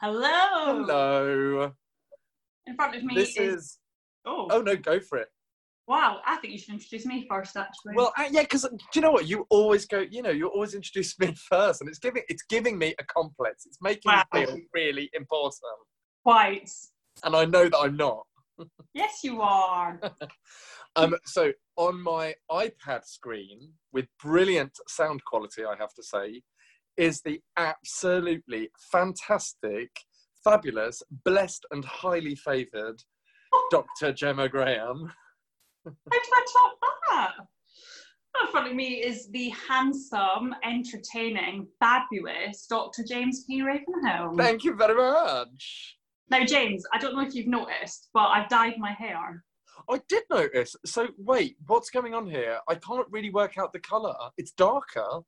Hello. Hello. In front of me This is. is. Oh. Oh no, go for it. Wow. I think you should introduce me first, actually. Well, uh, yeah, because do you know what? You always go. You know, you always introduce me first, and it's giving it's giving me a complex. It's making Wow. me feel really important, quite. and I know that I'm not. Yes, you are. Um, so on my iPad screen with brilliant sound quality, I have to say, is the absolutely fantastic, fabulous, blessed, and highly favoured Dr. Gemma Graham. How did I top that? In front of me is the handsome, entertaining, fabulous Dr. James P. Ravenhill. Thank you very much. Now, James, I don't know if you've noticed, but I've dyed my hair. I did notice. So wait, what's going on here? I can't really work out the colour. It's darker.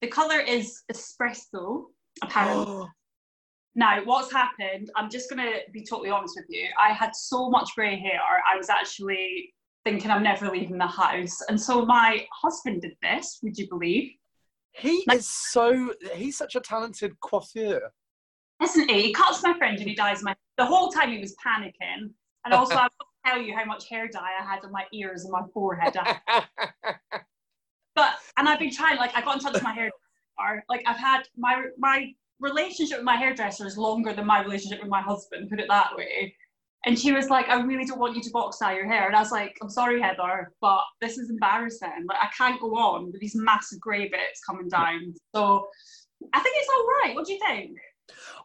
The colour is espresso, apparently. Oh. Now, what's happened, I'm just going to be totally honest with you. I had so much grey hair, I was actually thinking I'm never leaving the house. And so my husband did this, would you believe? he Like- is so. He's such a talented coiffeur. Isn't he? He cuts my fringe and he dyes my The whole time he was panicking. And also, I won't tell you how much hair dye I had on my ears and my forehead. and I've been trying, like, I got in touch with my hairdresser. Like, I've had my, my relationship with my hairdresser is longer than my relationship with my husband, put it that way. And she was like, I really don't want you to box dye your hair. And I was like, I'm sorry, Heather, but this is embarrassing. Like, I can't go on with these massive grey bits coming down. So I think it's all right. What do you think?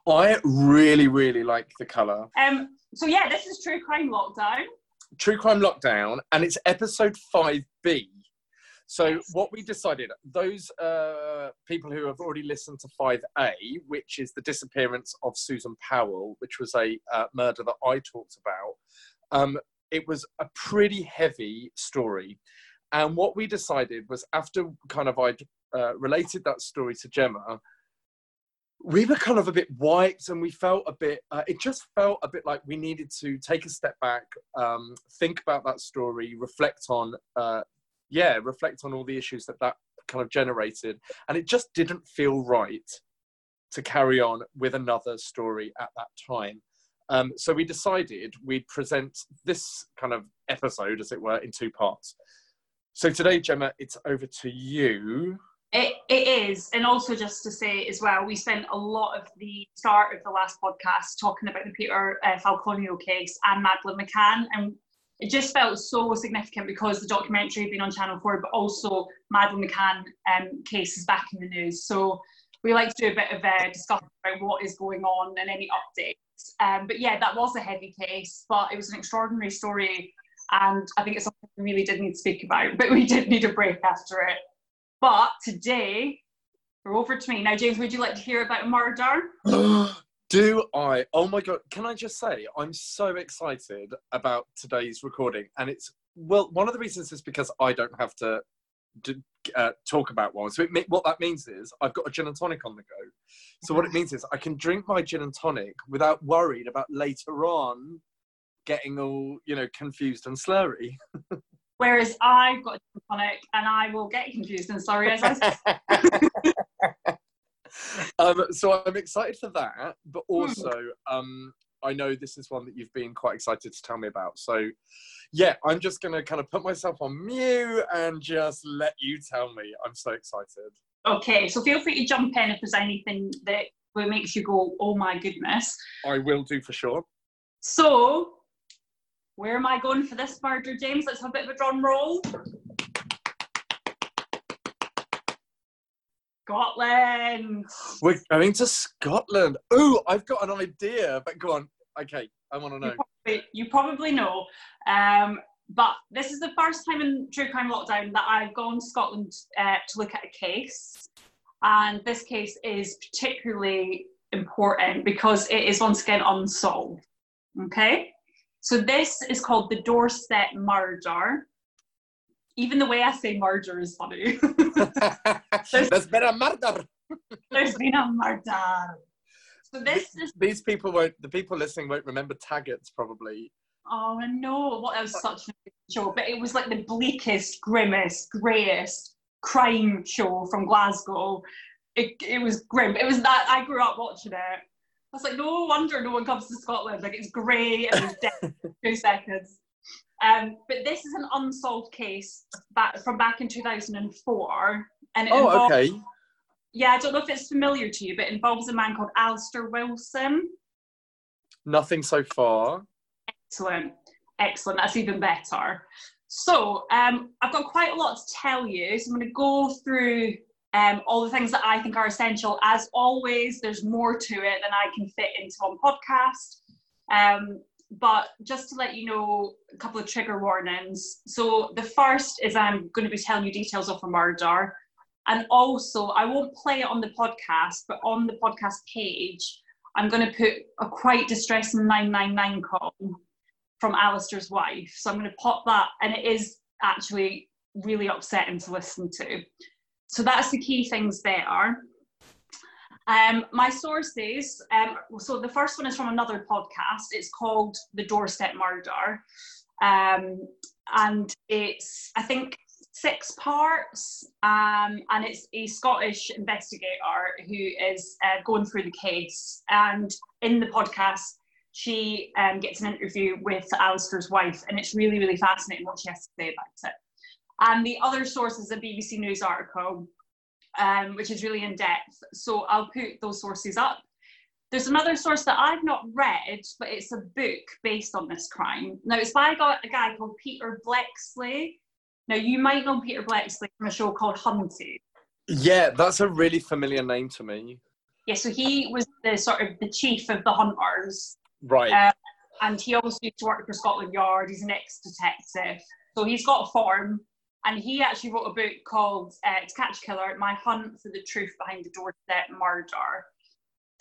I really, really like the colour. Um, so yeah, this is True Crime Lockdown. True Crime Lockdown, and it's episode 5B. So, what we decided, those uh, people who have already listened to 5A, which is the disappearance of Susan Powell, which was a uh, murder that I talked about, um, it was a pretty heavy story. And what we decided was after kind of I'd uh, related that story to Gemma, we were kind of a bit wiped and we felt a bit uh, it just felt a bit like we needed to take a step back um, think about that story reflect on uh, yeah reflect on all the issues that that kind of generated. And it just didn't feel right to carry on with another story at that time. Um, so we decided we'd present this kind of episode as it were in two parts. So today gemma it's over to you. It, it is, and also just to say as well, we spent a lot of the start of the last podcast talking about the Peter uh, Falconio case and Madeleine McCann, and it just felt so significant because the documentary had been on Channel 4, but also Madeleine McCann um, case is back in the news. So we like to do a bit of a discussion about what is going on and any updates. Um, but yeah, that was a heavy case, but it was an extraordinary story, and I think it's something we really did need to speak about, but we did need a break after it. But today, we're over to me. Now, James, would you like to hear about a murder? Do I? Oh my god! Can I just say I'm so excited about today's recording, and it's well, one of the reasons is because I don't have to d- uh, talk about one. So it, what that means is I've got a gin and tonic on the go. So what it means is I can drink my gin and tonic without worried about later on getting all you know confused and slurry. Whereas I've got a gin and tonic and I will get confused and sorry as I. um, so I'm excited for that, but Hmm. also um, I know this is one that you've been quite excited to tell me about. So yeah, I'm just gonna kind of put myself on mute and just let you tell me. I'm so excited. Okay, so feel free to jump in if there's anything that that makes you go, oh my goodness. I will do for sure. So, where am I going for this murder, James? Let's have a bit of a drum roll. Scotland. We're going to Scotland. Ooh, I've got an idea. But go on. Okay, I want to know. You probably, you probably know. Um, but this is the first time in True Crime Lockdown that I've gone to Scotland uh, to look at a case. And this case is particularly important because it is once again unsolved. Okay? So this is called the Doorstep murder. Even the way I say murder is funny. There's been a murder. There's been a murder. So this is These people won't. The people listening won't remember Taggart's probably. Oh no, what that was such a show. But it was like the bleakest, grimmest, greyest crime show from Glasgow. It, it was grim. It was that I grew up watching it. I was like, no wonder no one comes to Scotland. Like it's grey and it's dead in two seconds. Um, but this is an unsolved case back from back in 2004. And it Oh, involves, okay. yeah, I don't know if it's familiar to you, but it involves a man called Alistair Wilson. Nothing so far. Excellent. Excellent. That's even better. So um, I've got quite a lot to tell you. So I'm going to go through um, all the things that I think are essential. As always, there's more to it than I can fit into one podcast. Um, but just to let you know, a couple of trigger warnings. So the first is I'm going to be telling you details of a murder. And also, I won't play it on the podcast, but on the podcast page, I'm going to put a quite distressing 999 call from Alistair's wife. So I'm going to pop that, and it is actually really upsetting to listen to. So that's the key things there. Um, my sources, um, so the first one is from another podcast. It's called The Doorstep Murder. Um, and it's, I think, six parts. Um, and it's a Scottish investigator who is uh, going through the case. And in the podcast, she um, gets an interview with Alistair's wife, and it's really, really fascinating what she has to say about it. And the other source is a BBC News article, um, which is really in depth. So I'll put those sources up. There's another source that I've not read, but it's a book based on this crime. Now, it's by a guy, called Peter Bleksley. Now, you might know Peter Bleksley from a show called Hunted. Yeah, that's a really familiar name to me. Yeah, so he was the sort of the chief of the hunters Right. Uh, and he also used to work for Scotland Yard. He's an ex-detective, so he's got a form. And he actually wrote a book called uh, "To Catch a Killer: My Hunt for the Truth Behind the Doorstep Murder."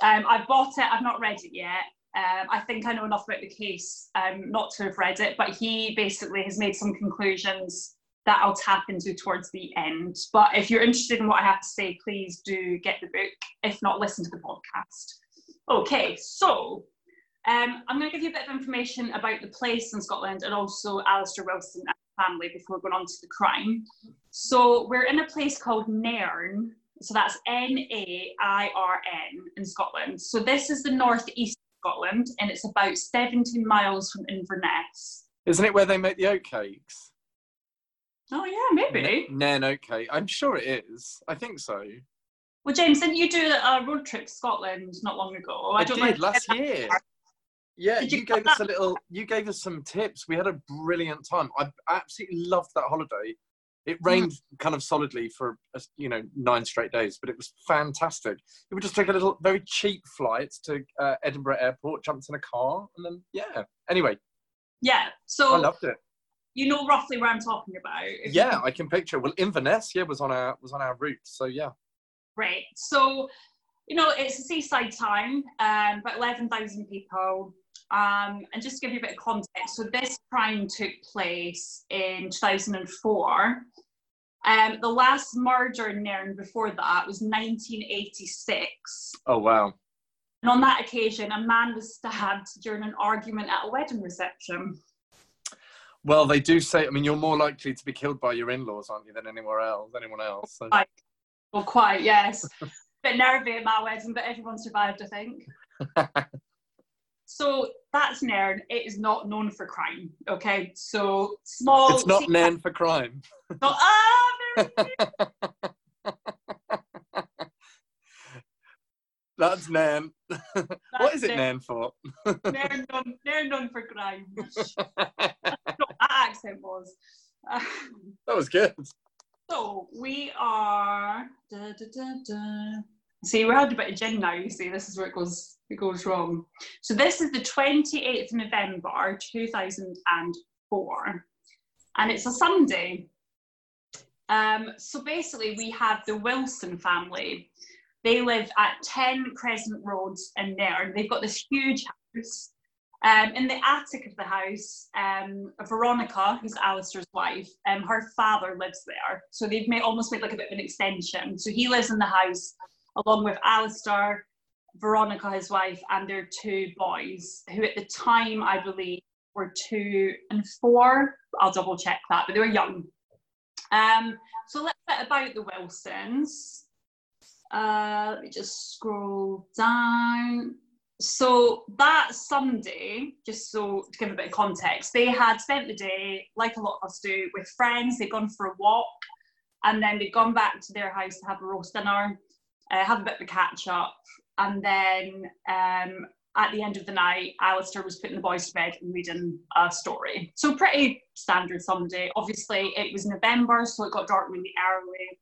Um, I've bought it. I've not read it yet. Um, I think I know enough about the case um, not to have read it, but he basically has made some conclusions that I'll tap into towards the end. But if you're interested in what I have to say, please do get the book. If not, listen to the podcast. Okay, so um, I'm going to give you a bit of information about the place in Scotland and also Alistair Wilson and family before going on to the crime. So we're in a place called Nairn. So that's N A I R N in Scotland. So this is the northeast of Scotland and it's about 17 miles from Inverness. Isn't it where they make the oatcakes? Oh, yeah, maybe. Nairn oatcake. I'm sure it is. I think so. Well, James, didn't you do a road trip to Scotland not long ago? I, don't did know. last year. Yeah, you you, gave us a little. You gave us some tips. We had a brilliant time. I absolutely loved that holiday. It rained kind of solidly for you know nine straight days, but it was fantastic. We would just take a little very cheap flight to uh, Edinburgh Airport, jumped in a car, and then yeah. Anyway, Yeah, So I loved it. you know roughly where I'm talking about. Yeah, I can picture. Well, Inverness, yeah, was on our was on our route. So yeah. Great. So, you know, it's a seaside town, um, about 11,000 people. Um, and just to give you a bit of context, so this crime took place in 2004. Um, the last murder in Nairn before that was 1986. Oh wow. And on that occasion, a man was stabbed during an argument at a wedding reception. Well, they do say. I mean, you're more likely to be killed by your in-laws, aren't you, than anywhere else, anyone else? So. Right. Well, quite, yes. bit nervy at my wedding, but everyone survived, I think. So that's Nairn. It is not known for crime. Okay, so small. it's not Nairn for crime. not- ah, That's Nairn. what is it Nairn for? Nairn known, Nairn known for crime. that accent was. That was good. so we are. Da, da, da, See, we had a bit of gin now. You see, this is where it goes. It goes wrong. So this is the twenty eighth of November, two thousand and four, and it's a Sunday. Um, so basically, we have the Wilson family. They live at 10 Crescent Roads in Nairn. They've got this huge house. Um, in the attic of the house, um, Veronica, who's Alistair's wife, um, her father lives there. So they've made almost made like a bit of an extension. So he lives in the house along with Alistair, Veronica, his wife, and their two boys, who at the time I believe were two and four. I'll double check that, but they were young. Um, so let's bit about the Wilsons. Uh, let me just scroll down. so that Sunday, just so to give a bit of context, they had spent the day, like a lot of us do, with friends. They'd gone for a walk, and then they'd gone back to their house to have a roast dinner, uh, have a bit of a catch up, and then um, at the end of the night, Alistair was putting the boys to bed and reading a story. So pretty standard Sunday. Obviously, it was November, so it got dark really early.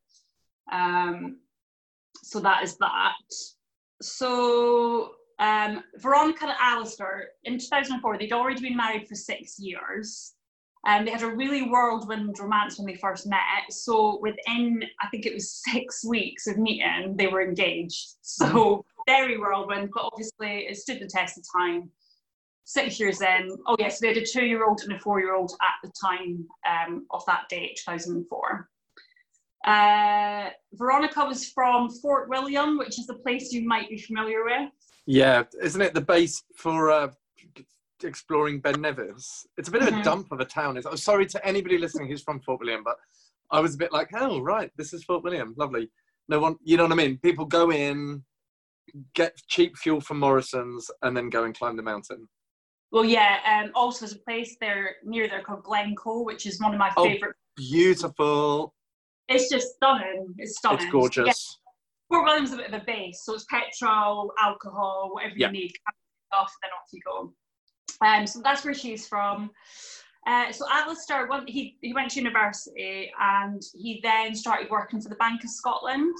Um, so that is that. So um, Veronica and Alistair, in 2004, they'd already been married for six years. Um, they had a really whirlwind romance when they first met. So within, I think it was six weeks of meeting, they were engaged. So very whirlwind, but obviously it stood the test of time. Six years in, oh yes, they had a two-year-old and a four-year-old at the time um, of that date, 2004. Uh, Veronica was from Fort William, which is a place you might be familiar with. Yeah, isn't it the base for uh, exploring Ben Nevis? It's a bit mm-hmm. of a mm-hmm. dump of a town. I'm sorry to anybody listening who's from Fort William, but I was a bit like, oh right, this is Fort William, lovely. No one, you know what I mean? People go in, get cheap fuel from Morrison's, and then go and climb the mountain. Well, yeah. Um, also, there's a place there near there called Glencoe, which is one of my oh, favorite. Beautiful. It's just stunning. It's stunning. It's gorgeous. Yeah. Fort William's a bit of a base, so it's petrol, alcohol, whatever yeah. you need. Off, then off you go. Um, so that's where she's from. Uh, so Alistair, went, he, he went to university and he then started working for the Bank of Scotland,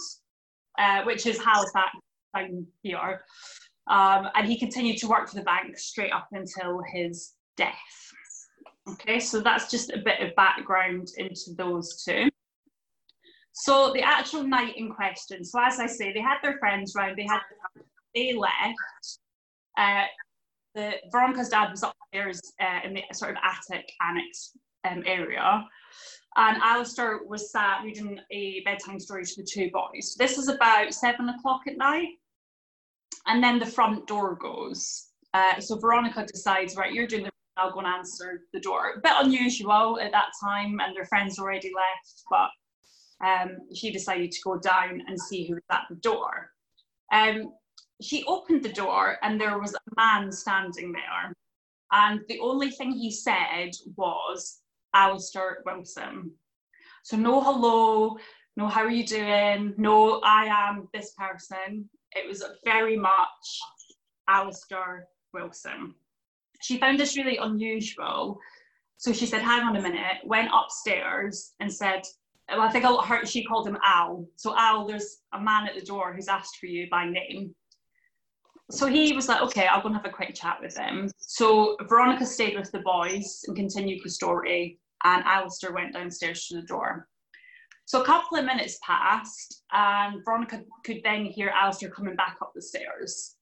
uh, which is Halifax down here. Um, and he continued to work for the bank straight up until his death. Okay, so that's just a bit of background into those two. So the actual night in question. So as I say, they had their friends round. They had they left. Uh, the Veronica's dad was upstairs uh, in the sort of attic annex um, area, and Alistair was sat reading a bedtime story to the two boys. This was about seven o'clock at night, and then the front door goes. Uh, so Veronica decides, right, you're doing the. I'll go and answer the door. A bit unusual at that time, and their friends already left, but um, she decided to go down and see who was at the door. Um, she opened the door and there was a man standing there. And the only thing he said was, Alistair Wilson. So no hello, no how are you doing, no I am this person. It was very much Alistair Wilson. She found this really unusual. So she said, hang on a minute, went upstairs and said, well, I think her, she called him Al. So Al, there's a man at the door who's asked for you by name. So he was like, okay, I'll go and have a quick chat with him. So Veronica stayed with the boys and continued the story, and Alistair went downstairs to the door. So a couple of minutes passed, and Veronica could then hear Alistair coming back up the stairs.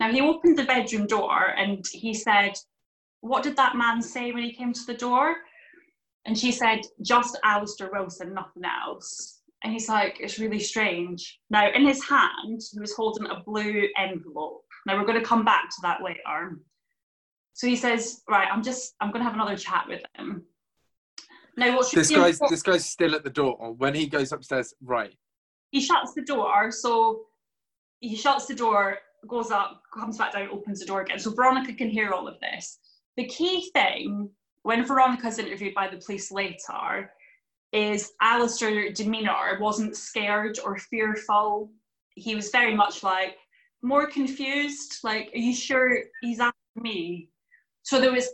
Now he opened the bedroom door and he said, What did that man say when he came to the door? And she said, just Alistair Wilson, nothing else. And he's like, it's really strange. Now, in his hand, he was holding a blue envelope. Now, we're going to come back to that later. So he says, right, I'm just, I'm going to have another chat with him. Now, what's this guy's, this guy's still at the door. When he goes upstairs, right. He shuts the door. So he shuts the door, goes up, comes back down, opens the door again. So Veronica can hear all of this. The key thing when Veronica's interviewed by the police later, is Alistair demeanour wasn't scared or fearful. He was very much like more confused, like, are you sure he's after me? So there was,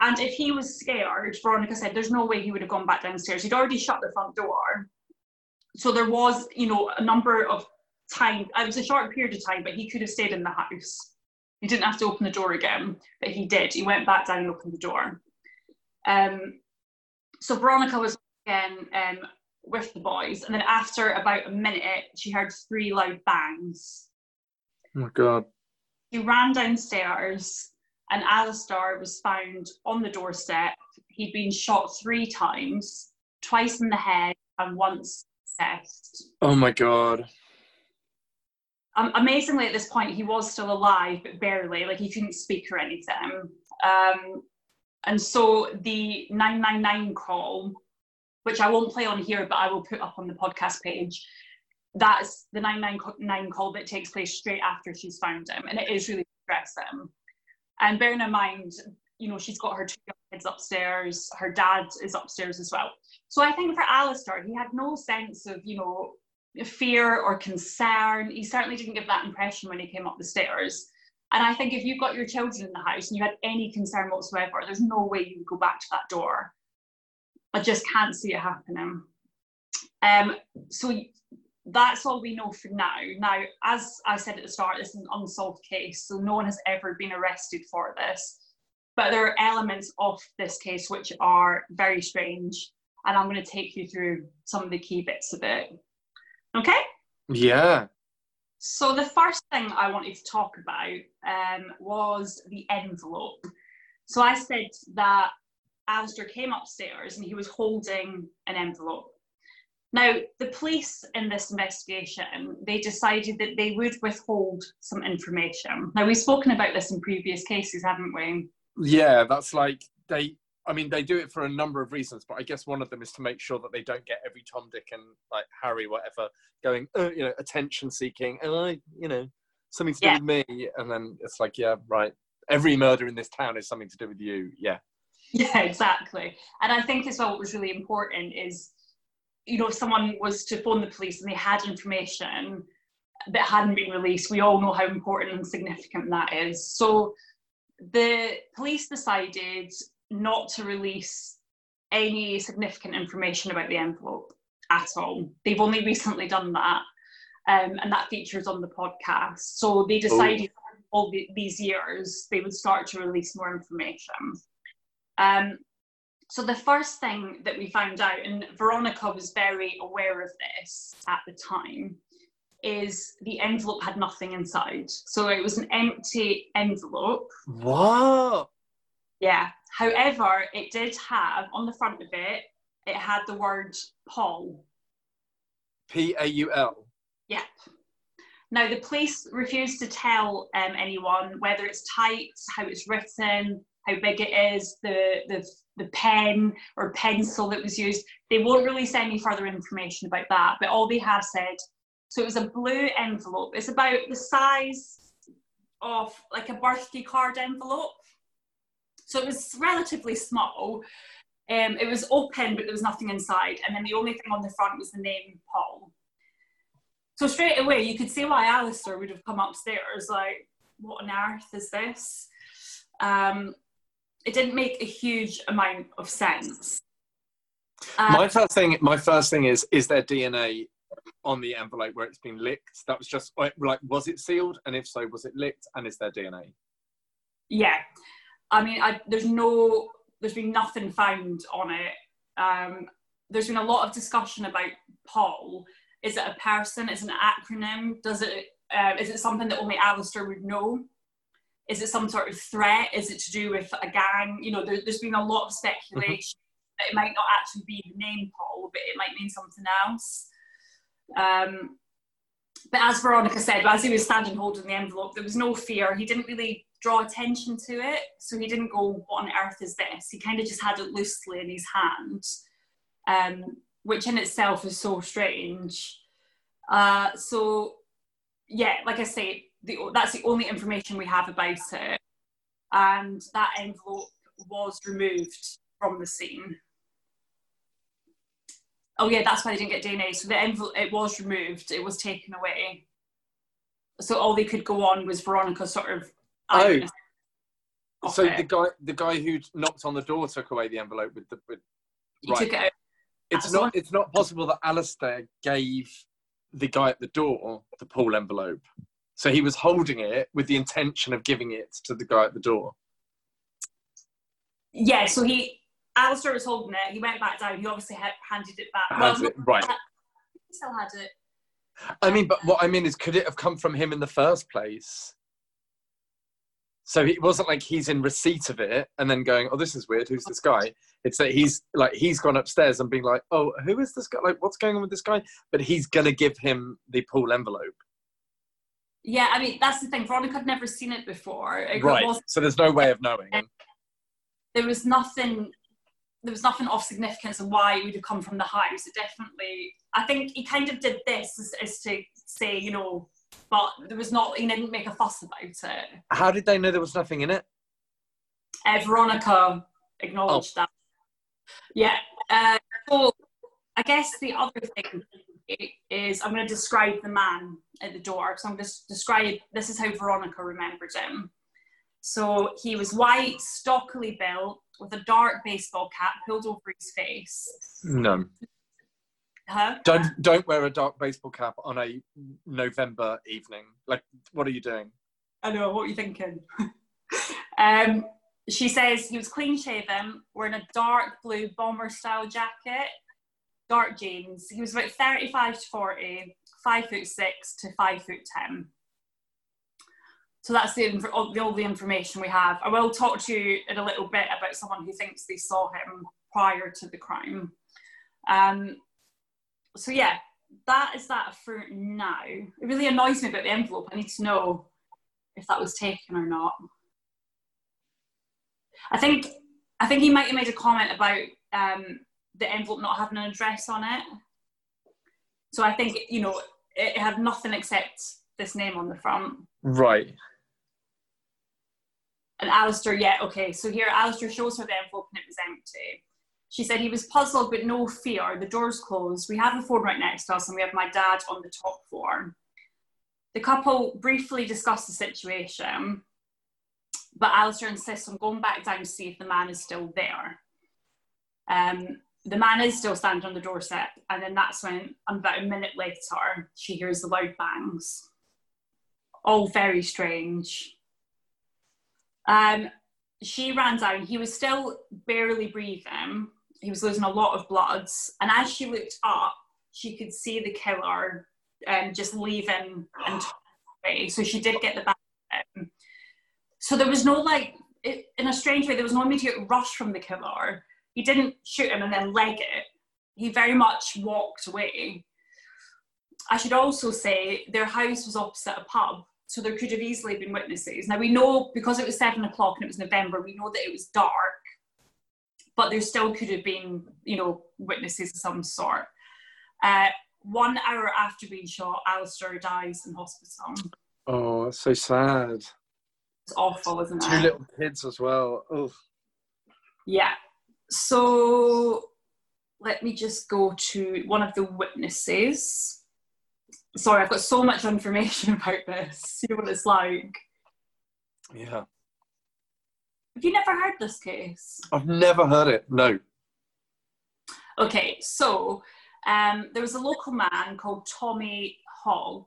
and if he was scared, Veronica said there's no way he would have gone back downstairs. He'd already shut the front door. So there was, you know, a number of time, it was a short period of time, but he could have stayed in the house. He didn't have to open the door again, but he did. He went back down and opened the door. Um, so Veronica was again um, with the boys, and then after about a minute, she heard three loud bangs. Oh my god! She ran downstairs, and Alistair was found on the doorstep. He'd been shot three times, twice in the head and once chest. Oh my god! Um, amazingly, at this point, he was still alive, but barely. Like he couldn't speak or anything. Um, and so the 999 call, which I won't play on here, but I will put up on the podcast page, that's the 999 call that takes place straight after she's found him. And it is really him. And bearing in mind, you know, she's got her two kids upstairs, her dad is upstairs as well. So I think for Alistair, he had no sense of, you know, fear or concern. He certainly didn't give that impression when he came up the stairs. And I think if you've got your children in the house and you had any concern whatsoever, there's no way you would go back to that door. I just can't see it happening. Um, so that's all we know for now. Now, as I said at the start, this is an unsolved case, so no one has ever been arrested for this. But there are elements of this case which are very strange, and I'm going to take you through some of the key bits of it. Okay? Yeah. So the first thing I wanted to talk about um, was the envelope. So I said that Alistair came upstairs and he was holding an envelope. Now, the police in this investigation, they decided that they would withhold some information. Now, we've spoken about this in previous cases, haven't we? Yeah, that's like they. I mean, they do it for a number of reasons, but I guess one of them is to make sure that they don't get every Tom, Dick, and like Harry, whatever, going, uh, you know, attention seeking, and I, you know, something to do Yeah. with me, and then it's like, yeah, right. Every murder in this town is something to do with you. Yeah. Yeah, exactly. And I think as well, what was really important is, you know, if someone was to phone the police and they had information that hadn't been released, we all know how important and significant that is. So the police decided not to release any significant information about the envelope at all. They've only recently done that, um, and that features on the podcast. So they decided all the, these years they would start to release more information. Um, so the first thing that we found out, and Veronica was very aware of this at the time, is the envelope had nothing inside. So it was an empty envelope. What? Yeah. However, it did have on the front of it, it had the word Paul. P A U L. Yep. Now the police refused to tell um, anyone whether it's typed, how it's written, how big it is, the the the pen or pencil that was used. They won't release any further information about that. But all they have said, so it was a blue envelope. It's about the size of like a birthday card envelope. So it was relatively small. Um, it was open, but there was nothing inside. And then the only thing on the front was the name Paul. So straight away, you could see why Alistair would have come upstairs. Like, what on earth is this? Um, it didn't make a huge amount of sense. Um, my first thing, my first thing is, is there DNA on the envelope where it's been licked? That was just like, was it sealed? And if so, was it licked? And is there DNA? yeah, I mean, I, there's no, there's been nothing found on it. Um, there's been a lot of discussion about Paul. Is it a person? Is it an acronym? Does it? Uh, is it something that only Alistair would know? Is it some sort of threat? Is it to do with a gang? You know, there, there's been a lot of speculation that it might not actually be the name Paul, but it might mean something else. Um, but as Veronica said, as he was standing holding the envelope, there was no fear. He didn't really draw attention to it, so he didn't go, "What on earth is this?" He kind of just had it loosely in his hand, um, which in itself is so strange. Uh, so, yeah, like I say, the, that's the only information we have about it, and that envelope was removed from the scene. Oh yeah, that's why they didn't get DNA. So the envelope it was removed. It was taken away. So all they could go on was Veronica sort of. Oh. So it. the guy, the guy who knocked on the door took away the envelope with the. With, he right. took it out. it's That's not. one- It's not possible that Alistair gave the guy at the door the Paul envelope. So he was holding it with the intention of giving it to the guy at the door. Yeah, so he Alistair was holding it. He went back down. He obviously had, handed it back. Well, it? Right. he still had it. I mean, but what I mean is, could it have come from him in the first place? So it wasn't like he's in receipt of it and then going, "Oh, this is weird. Who's this guy?" It's that he's like he's gone upstairs and being like, "Oh, who is this guy? Like, what's going on with this guy?" But he's gonna give him the Paul envelope, Yeah, I mean that's the thing. Veronica had never seen it before. It right? So there's no way of knowing. there was nothing. There was nothing of significance of why it would have come from the house. It definitely. I think he kind of did this as, as to say, you know, but there was not. He didn't make a fuss about it. How did they know there was nothing in it? Uh, Veronica acknowledged Oh. that. Yeah. Uh, so I guess the other thing is I'm going to describe the man at the door. So I'm going to describe this is how Veronica remembered him. So he was white, stockily built, with a dark baseball cap pulled over his face. No. Huh? Don't don't wear a dark baseball cap on a November evening. Like, what are you doing? I know, what are you thinking? um, she says he was clean shaven, wearing a dark blue bomber style jacket, dark jeans. He was about 35 to 40, 5 foot 6 to 5 foot 10. So that's the, all, the, all the information we have. I will talk to you in a little bit about someone who thinks they saw him prior to the crime. Um, so yeah, that is that for now. It really annoys me about the envelope. I need to know if that was taken or not. I think I think he might have made a comment about um, the envelope not having an address on it. So I think you know it had nothing except this name on the front. Right. And Alistair, yeah, okay. So here, Alistair shows her the envelope and it was empty. She said he was puzzled but no fear. The door's closed. We have a phone right next to us and we have my dad on the top floor. The couple briefly discussed the situation, but Alistair insists on going back down to see if the man is still there. Um, the man is still standing on the doorstep, and then that's when, about a minute later, she hears the loud bangs. All very strange. Um, she ran down. He was still barely breathing. He was losing a lot of blood. And as she looked up, she could see the killer um, just leaving and away. So she did get the back. So there was no like, it, in a strange way, there was no immediate rush from the killer. He didn't shoot him and then leg it. He very much walked away. I should also say their house was opposite a pub, so there could have easily been witnesses. Now we know because it was seven o'clock and it was November, we know that it was dark, but there still could have been, you know, witnesses of some sort. Uh, one hour after being shot, Alistair dies in hospital. Oh, that's so sad. It's awful, isn't it? Two little kids as well. Oh. Yeah. So let me just go to one of the witnesses. Sorry, I've got so much information about this. You know what it's like. Yeah. Have you never heard this case? I've never heard it. No. Okay, so um, there was a local man called Tommy Hogg,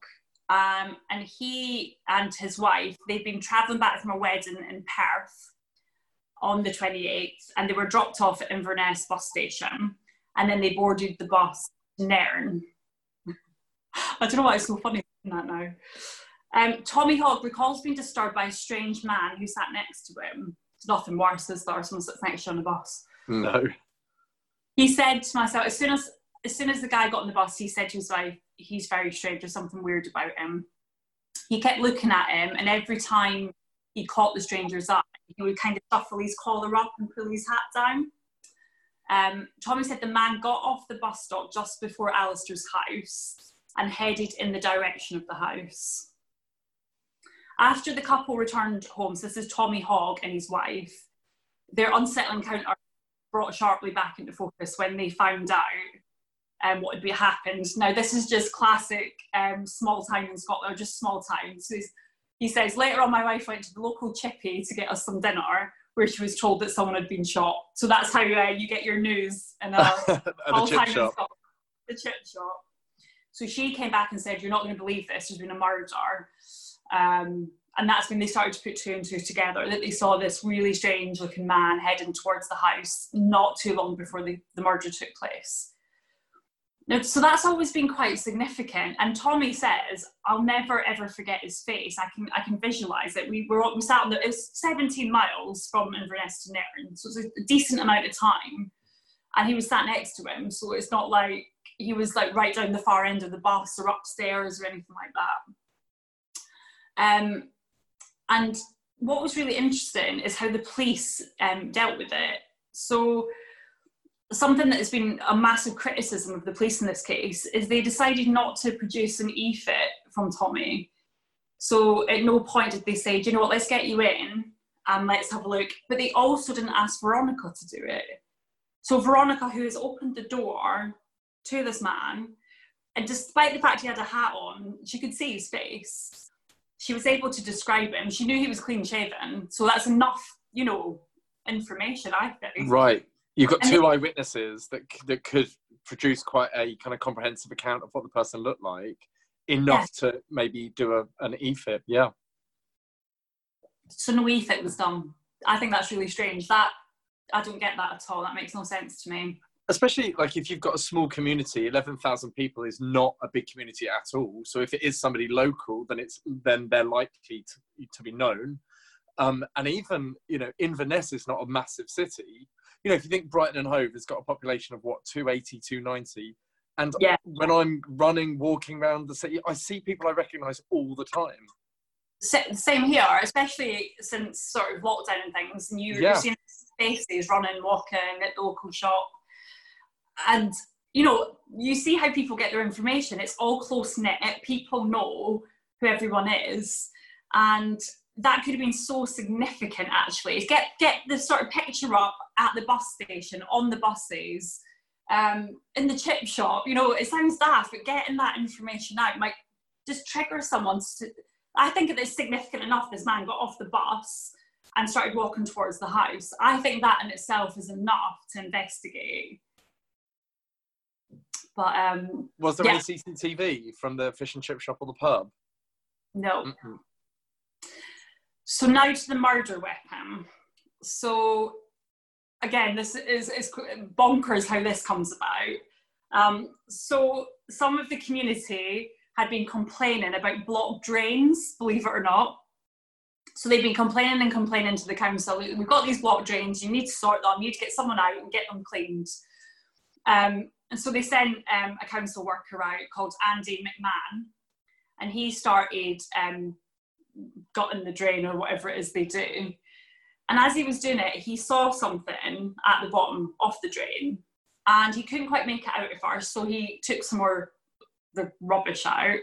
um, and he and his wife, they've been travelling back from a wedding in Perth on the 28th, and they were dropped off at Inverness bus station, and then they boarded the bus to Nairn. I don't know why it's so funny that now. Um, Tommy Hogg recalls being disturbed by a strange man who sat next to him. It's nothing worse, is there? Someone sits next to you on the bus No. he said to myself as soon as as soon as the guy got on the bus he said to his wife he's very strange there's something weird about him he kept looking at him and every time he caught the stranger's eye he would kind of shuffle his collar up and pull his hat down um, tommy said the man got off the bus stop just before alistair's house and headed in the direction of the house after the couple returned home so this is tommy hogg and his wife their unsettling encounter brought sharply back into focus when they found out um, what had happened. Now, this is just classic um, small town in Scotland, or just small towns. So he says, later on, my wife went to the local chippy to get us some dinner, where she was told that someone had been shot. So that's how uh, you get your news in a the chip shop. The chip shop. So she came back and said, You're not going to believe this, there's been a murder. Um, and that's when they started to put two and two together that they saw this really strange looking man heading towards the house not too long before the, the murder took place. Now, so that's always been quite significant. And Tommy says, "I'll never ever forget his face. I can I can visualize it. We were we sat on the it was 17 miles from Inverness to Nairn, so it's a decent amount of time. And he was sat next to him, so it's not like he was like right down the far end of the bus or upstairs or anything like that. Um, and what was really interesting is how the police um, dealt with it. So, something that has been a massive criticism of the police in this case is they decided not to produce an e-fit from Tommy So at no point did they say, do you know what, let's get you in and let's have a look. But they also didn't ask Veronica to do it. So Veronica, who has opened the door to this man, and despite the fact he had a hat on, she could see his face. She was able to describe him. She knew he was clean shaven. So that's enough, you know, information, I think. Right. You've got two eyewitnesses that that could produce quite a kind of comprehensive account of what the person looked like, enough yeah. to maybe do a, an e-fit. Yeah. So no e-fit was done. I think that's really strange. That I don't get that at all. That makes no sense to me. Especially like if you've got a small community, eleven thousand people is not a big community at all. So if it is somebody local, then it's then they're likely to, to be known. Um, and even you know Inverness is not a massive city. You know if you think Brighton and Hove has got a population of what 280, 290, and yeah. when I'm running, walking around the city, I see people I recognise all the time. Same here, especially since sort of lockdown and things, and you, yeah. you're seeing faces running, walking at the local shop, and you know you see how people get their information. It's all close knit. People know who everyone is, and that could have been so significant actually. Get get the sort of picture up at the bus station on the buses um, in the chip shop you know it sounds daft but getting that information out might just trigger someone to i think it's significant enough this man got off the bus and started walking towards the house. I think that in itself is enough to investigate. But um was there yeah. any cctv from the fish and chip shop or the pub? No. Mm-mm. So now to the murder weapon. So again, this is, is bonkers how this comes about. Um, so some of the community had been complaining about blocked drains, believe it or not. So they've been complaining and complaining to the council. We've got these blocked drains. You need to sort them. You need to get someone out and get them cleaned. Um, and so they sent um, a council worker out called Andy McMahon, and he started um, got in the drain or whatever it is they do. And as he was doing it, he saw something at the bottom of the drain and he couldn't quite make it out at first. So he took some more the rubbish out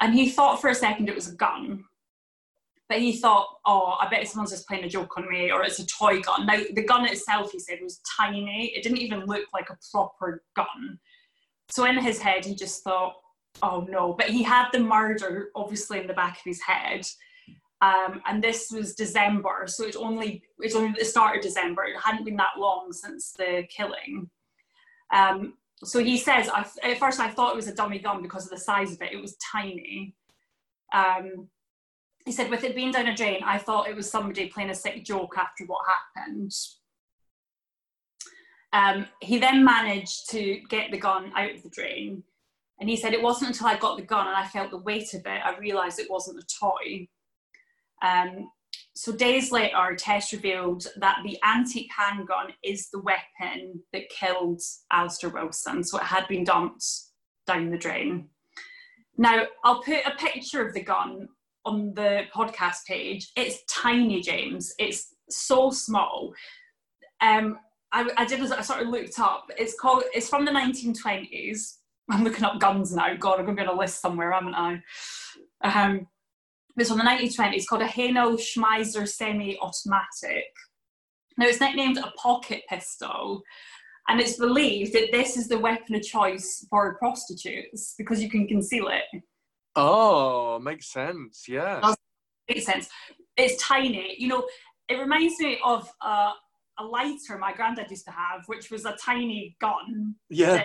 and he thought for a second it was a gun. But he thought, oh, I bet someone's just playing a joke on me or it's a toy gun. Now, the gun itself, he said, was tiny. It didn't even look like a proper gun. So in his head, he just thought, oh no, but he had the murder obviously in the back of his head. Um, and this was December, so it's only it's only the start of December. It hadn't been that long since the killing. Um, so he says, I, at first I thought it was a dummy gun because of the size of it. It was tiny. Um, he said, with it being down a drain, I thought it was somebody playing a sick joke after what happened. Um, he then managed to get the gun out of the drain and he said, It wasn't until I got the gun and I felt the weight of it, I realised it wasn't a toy. Um, so days later, tests revealed that the antique handgun is the weapon that killed Alistair Wilson. So it had been dumped down the drain. Now, I'll put a picture of the gun on the podcast page. It's tiny, James. It's so small. Um, I, I did. I sort of looked up. It's called. It's from the 1920s. I'm looking up guns now. God, I'm going to be on a list somewhere, haven't I? Um, it's from the 1920s. It's called a Haenel Schmeisser semi-automatic. Now, it's nicknamed a pocket pistol, and it's believed that this is the weapon of choice for prostitutes because you can conceal it. Oh, makes sense. Yeah, Does make sense. It's tiny. You know, it reminds me of uh, a lighter my granddad used to have, which was a tiny gun. Yeah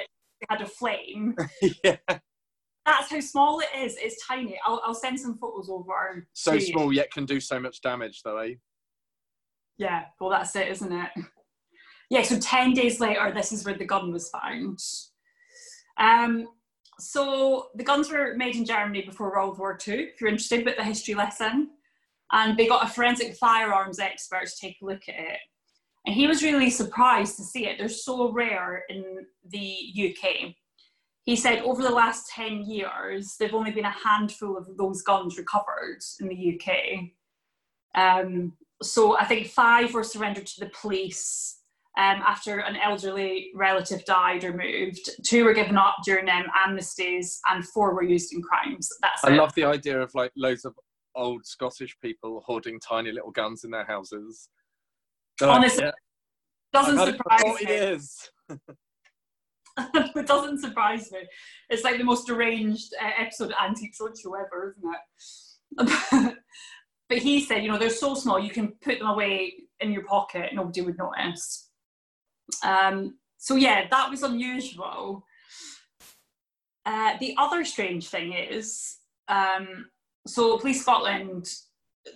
had a flame. yeah. That's how small it is. It's tiny. I'll, I'll send some photos over. So small yet can do so much damage, though, eh? Yeah, well, that's it, isn't it? Yeah, so 10 days later, this is where the gun was found. Um, so the guns were made in Germany before World War II, if you're interested about the history lesson. And they got a forensic firearms expert to take a look at it. And he was really surprised to see it. They're so rare in the UK. He said over the last 10 years, there've only been a handful of those guns recovered in the UK. Um, so I think five were surrendered to the police um, after an elderly relative died or moved. Two were given up during um, amnesties, and four were used in crimes. That's I it. love the idea of like loads of old Scottish people hoarding tiny little guns in their houses. They're Honestly, "Yeah, doesn't it surprise me. years. it doesn't surprise me. It's like the most deranged uh, episode of Antiques Roadshow ever, isn't it? but he said, you know, they're so small, you can put them away in your pocket, nobody would notice. Um, so yeah, that was unusual. Uh, the other strange thing is, um, so Police Scotland,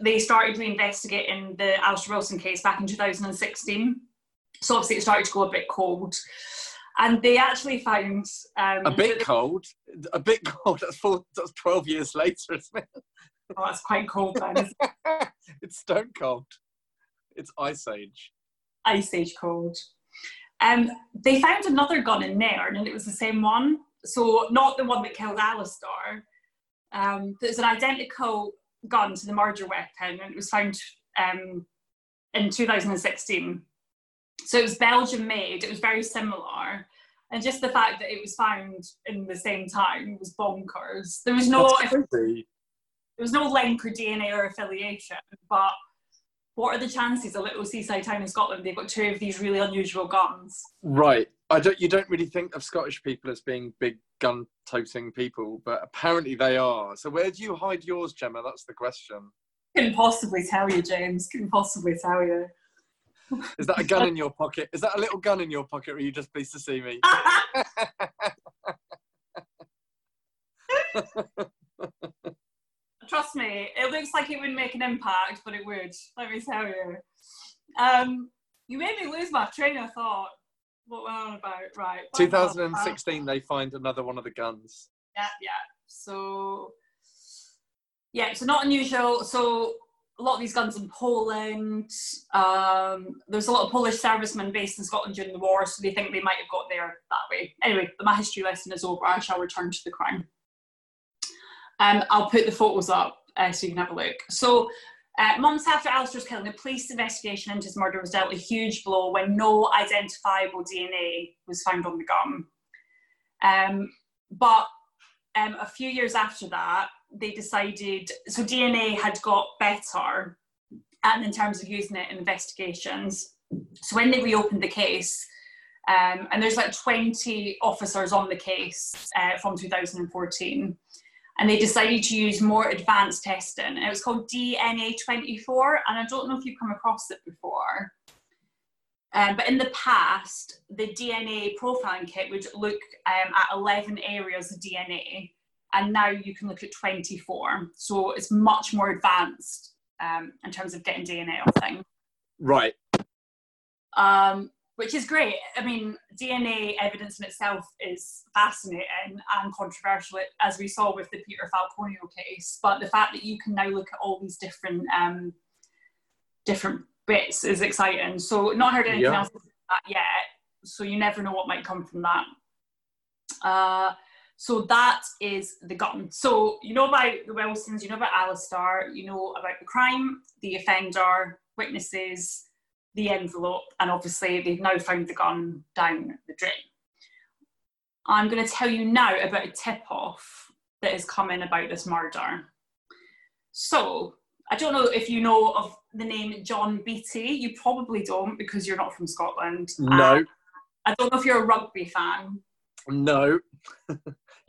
they started reinvestigating the Alistair Wilson case back in 2016. So obviously it started to go a bit cold. And they actually found um, A bit cold. A bit cold. That's, four, that's 12 years later, isn't Oh, that's quite cold then. it? it? it's stone cold. It's Ice Age. Ice Age cold. Um, they found another gun in Nairn, and it was the same one. So not the one that killed Alistair. Um, but it's an identical gun to the murder weapon, and it was found um, in 2016. So it was Belgian made. It was very similar, and just the fact that it was found in the same time was bonkers. There was no there was no link or DNA or affiliation, but what are the chances a little seaside town in Scotland they've got two of these really unusual guns? Right. I don't. You don't really think of Scottish people as being big gun-toting people, but apparently they are. So where do you hide yours, Gemma? That's the question. Couldn't possibly tell you, James. Couldn't possibly tell you. Is that a gun in your pocket? Is that a little gun in your pocket, or are you just pleased to see me? Trust me, it looks like it wouldn't make an impact, but it would. Let me tell you. Um, you made me lose my train of thought. What went on about? Right. 2016, they find another one of the guns. yeah, yeah. So, yeah, so not unusual. So, a lot of these guns in Poland. Um, there's a lot of Polish servicemen based in Scotland during the war, so they think they might have got there that way. Anyway, my history lesson is over. I shall return to the crime. Um, I'll put the photos up uh, so you can have a look. So, uh, months after Alistair's killing, the police investigation into his murder was dealt a huge blow when no identifiable DNA was found on the gun. Um, but um, a few years after that, they decided so DNA had got better, and in terms of using it in investigations. So when they reopened the case, um, and there's like 20 officers on the case uh, from 2014, and they decided to use more advanced testing. It was called DNA24, and I don't know if you've come across it before. Um, but in the past, the DNA profiling kit would look um, at 11 areas of DNA, and now you can look at 24. So it's much more advanced um, in terms of getting DNA off things, Right. um, which is great. I mean, DNA evidence in itself is fascinating and controversial, as we saw with the Peter Falconio case. But the fact that you can now look at all these different um, different bits is exciting. So not heard anything Yeah. else about that yet. So you never know what might come from that. Uh, so that is the gun. So you know about the Wilsons, you know about Alistair, you know about the crime, the offender, witnesses, the envelope, and obviously they've now found the gun down the drain. I'm going to tell you now about a tip off that is coming about this murder. So, I don't know if you know of the name John Beattie. You probably don't because you're not from Scotland. No. Uh, I don't know if you're a rugby fan. No.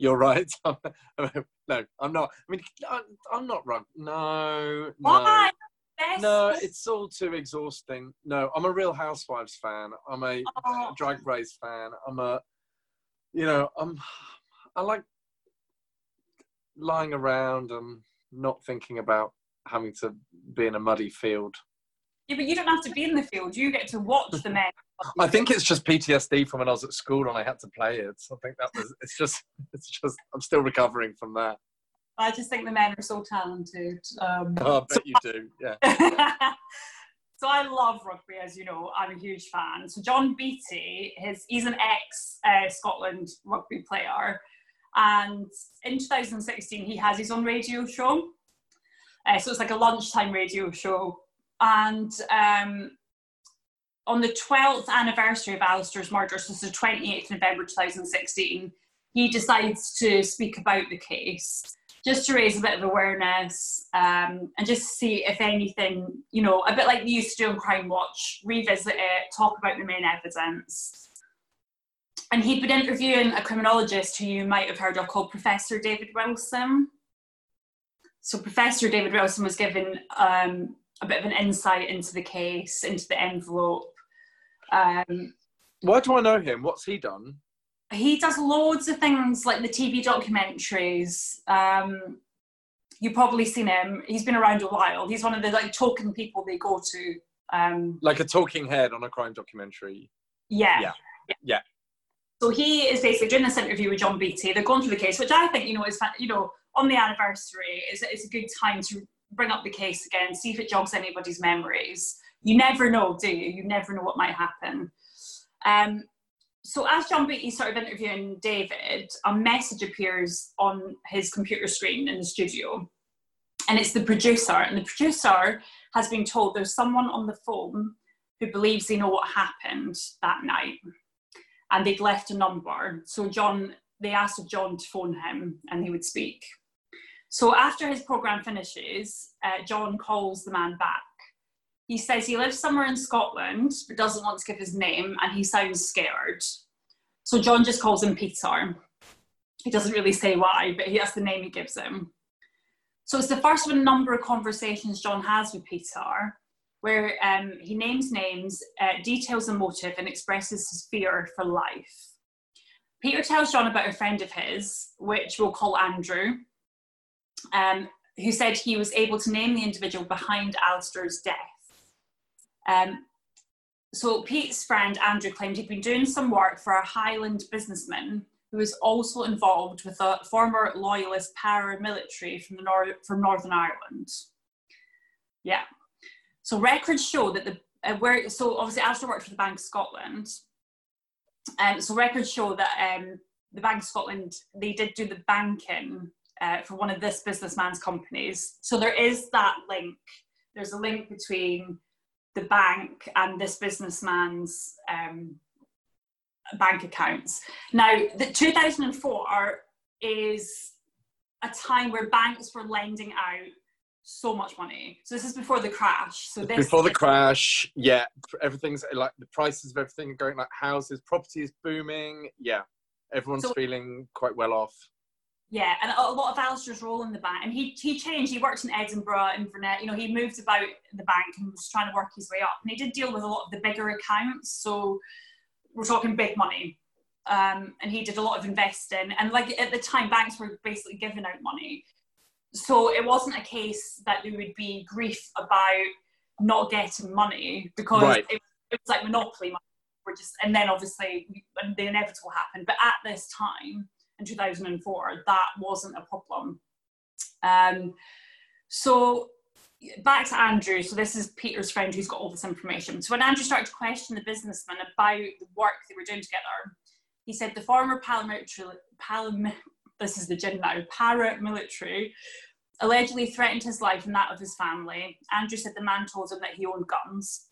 You're right. no, I'm not. I mean, I'm, I'm not rugby. No. No. Why? Best- No, it's all too exhausting. No, I'm a Real Housewives fan. I'm a Oh. Drag Race fan. I'm a, you know, I'm, I like lying around and not thinking about having to be in a muddy field. Yeah, but you don't have to be in the field. You get to watch the men. I think it's just PTSD from when I was at school and I had to play it. I think that was. It's just. It's just. I'm still recovering from that. I just think the men are so talented. Um, Oh, I bet you do. Yeah. so I love rugby, as you know. I'm a huge fan. So John Beattie, his he's an ex uh, Scotland rugby player, and in 2016 he has his own radio show. Uh, so it's like a lunchtime radio show, and um, on the 12th anniversary of Alistair's murder, so it's the 28th November 2016, he decides to speak about the case just to raise a bit of awareness um, and just see if anything, you know, a bit like we used to do on Crime Watch, revisit it, talk about the main evidence. And he'd been interviewing a criminologist who you might have heard of called Professor David Wilson. So Professor David Wilson was given um, a bit of an insight into the case, into the envelope. Um, Why do I know him? What's he done? He does loads of things like the TV documentaries. Um, you've probably seen him. He's been around a while. He's one of the like token people they go to. Um, Like a talking head on a crime documentary. yeah. Yeah. Yeah. So he is basically doing this interview with John Beattie. They're going through the case, which I think you know is you know on the anniversary is is a good time to bring up the case again, see if it jogs anybody's memories. You never know, do you? You never know what might happen. Um, so as John Beattie sort of interviewing David, a message appears on his computer screen in the studio, and it's the producer. And the producer has been told there's someone on the phone who believes they know what happened that night, and they'd left a number. So John, they asked John to phone him, and he would speak. So after his program finishes, uh, John calls the man back. He says he lives somewhere in Scotland, but doesn't want to give his name, and he sounds scared. So John just calls him Peter. He doesn't really say why, but he, that's the name he gives him. So it's the first of a number of conversations John has with Peter, where um, he names names, uh, details a motive, and expresses his fear for life. Peter tells John about a friend of his, which we'll call Andrew, um, who said he was able to name the individual behind Alistair's death. Um, so Pete's friend Andrew claimed he'd been doing some work for a Highland businessman who was also involved with a former loyalist paramilitary from the nor- from Northern Ireland. Yeah. So records show that the uh, where so obviously Alistair worked for the Bank of Scotland. Um, so records show that um, the Bank of Scotland they did do the banking uh, for one of this businessman's companies. So there is that link. There's a link between the bank and this businessman's um, bank accounts. Now, the 2004 is a time where banks were lending out so much money. So this is before the crash. So this Before the crash, yeah, everything's like the prices of everything are going like houses, property is booming. Yeah, everyone's So- feeling quite well off. Yeah, and a lot of Alistair's role in the bank, and he he changed. He worked in Edinburgh, Inverness. You know, he moved about the bank and was trying to work his way up. And he did deal with a lot of the bigger accounts. So we're talking big money. Um, and he did a lot of investing. And like at the time, banks were basically giving out money. So it wasn't a case that there would be grief about not getting money because Right. it, it was like monopoly money. We're just, and then obviously the inevitable happened. But at this time, in 2004, that wasn't a problem. Um, so back to Andrew. So this is Peter's friend who's got all this information. So when Andrew started to question the businessman about the work they were doing together, he said the former paramilitary, param, this is the gin now, paramilitary, allegedly threatened his life and that of his family. Andrew said the man told him that he owned guns.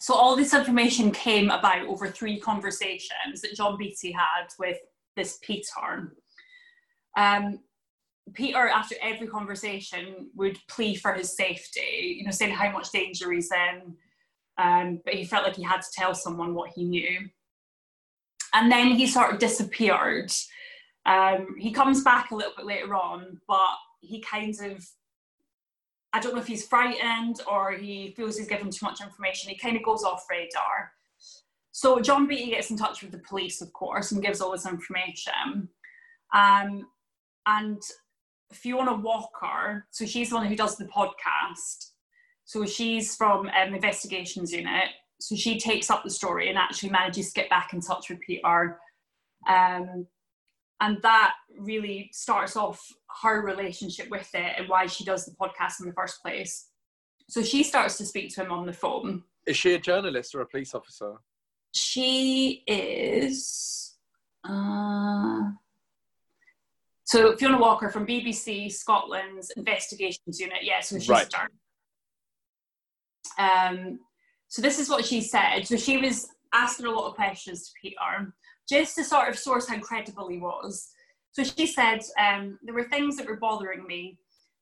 So all this information came about over three conversations that John Beattie had with this Peter. Um, Peter, after every conversation, would plea for his safety, you know, saying how much danger he's in. Um, but he felt like he had to tell someone what he knew. And then he sort of disappeared. Um, he comes back a little bit later on, but he kind of, I don't know if he's frightened or he feels he's given too much information. He kind of goes off radar. So John Beattie gets in touch with the police, of course, and gives all this information. Um, and Fiona Walker, so she's the one who does the podcast. So she's from um, Investigations Unit. So she takes up the story and actually manages to get back in touch with Peter. Um, and that really starts off her relationship with it and why she does the podcast in the first place. So she starts to speak to him on the phone. Is she a journalist or a police officer? She is. Uh, so Fiona Walker from BBC Scotland's Investigations Unit. Yeah, so she's Right. started. Um, So this is what she said. So she was asking a lot of questions to Peter, just to sort of source how credible he was. So she said um, there were things that were bothering me,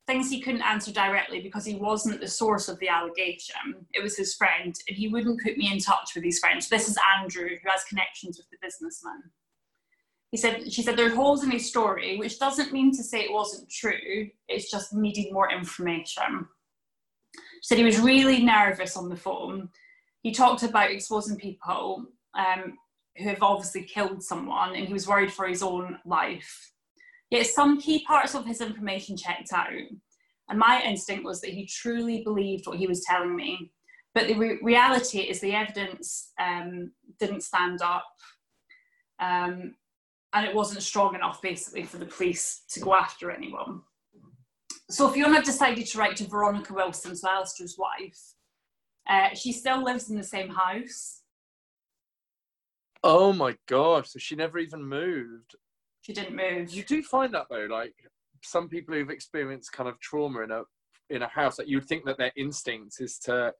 things he couldn't answer directly because he wasn't the source of the allegation. It was his friend, and he wouldn't put me in touch with his friends. This is Andrew, who has connections with the businessman. He said, she said, there are holes in his story, which doesn't mean to say it wasn't true. It's just needing more information. She said he was really nervous on the phone. He talked about exposing people um, who have obviously killed someone, and he was worried for his own life. Yet some key parts of his information checked out, and my instinct was that he truly believed what he was telling me. But the re- reality is the evidence um, didn't stand up, um, and it wasn't strong enough, basically, for the police to go after anyone. So Fiona decided to write to Veronica Wilson, so Alistair's wife. Uh, she still lives in the same house. Oh my gosh! So she never even moved. She didn't move. You do find that though, like some people who've experienced kind of trauma in a in a house, that like you'd think that their instinct is to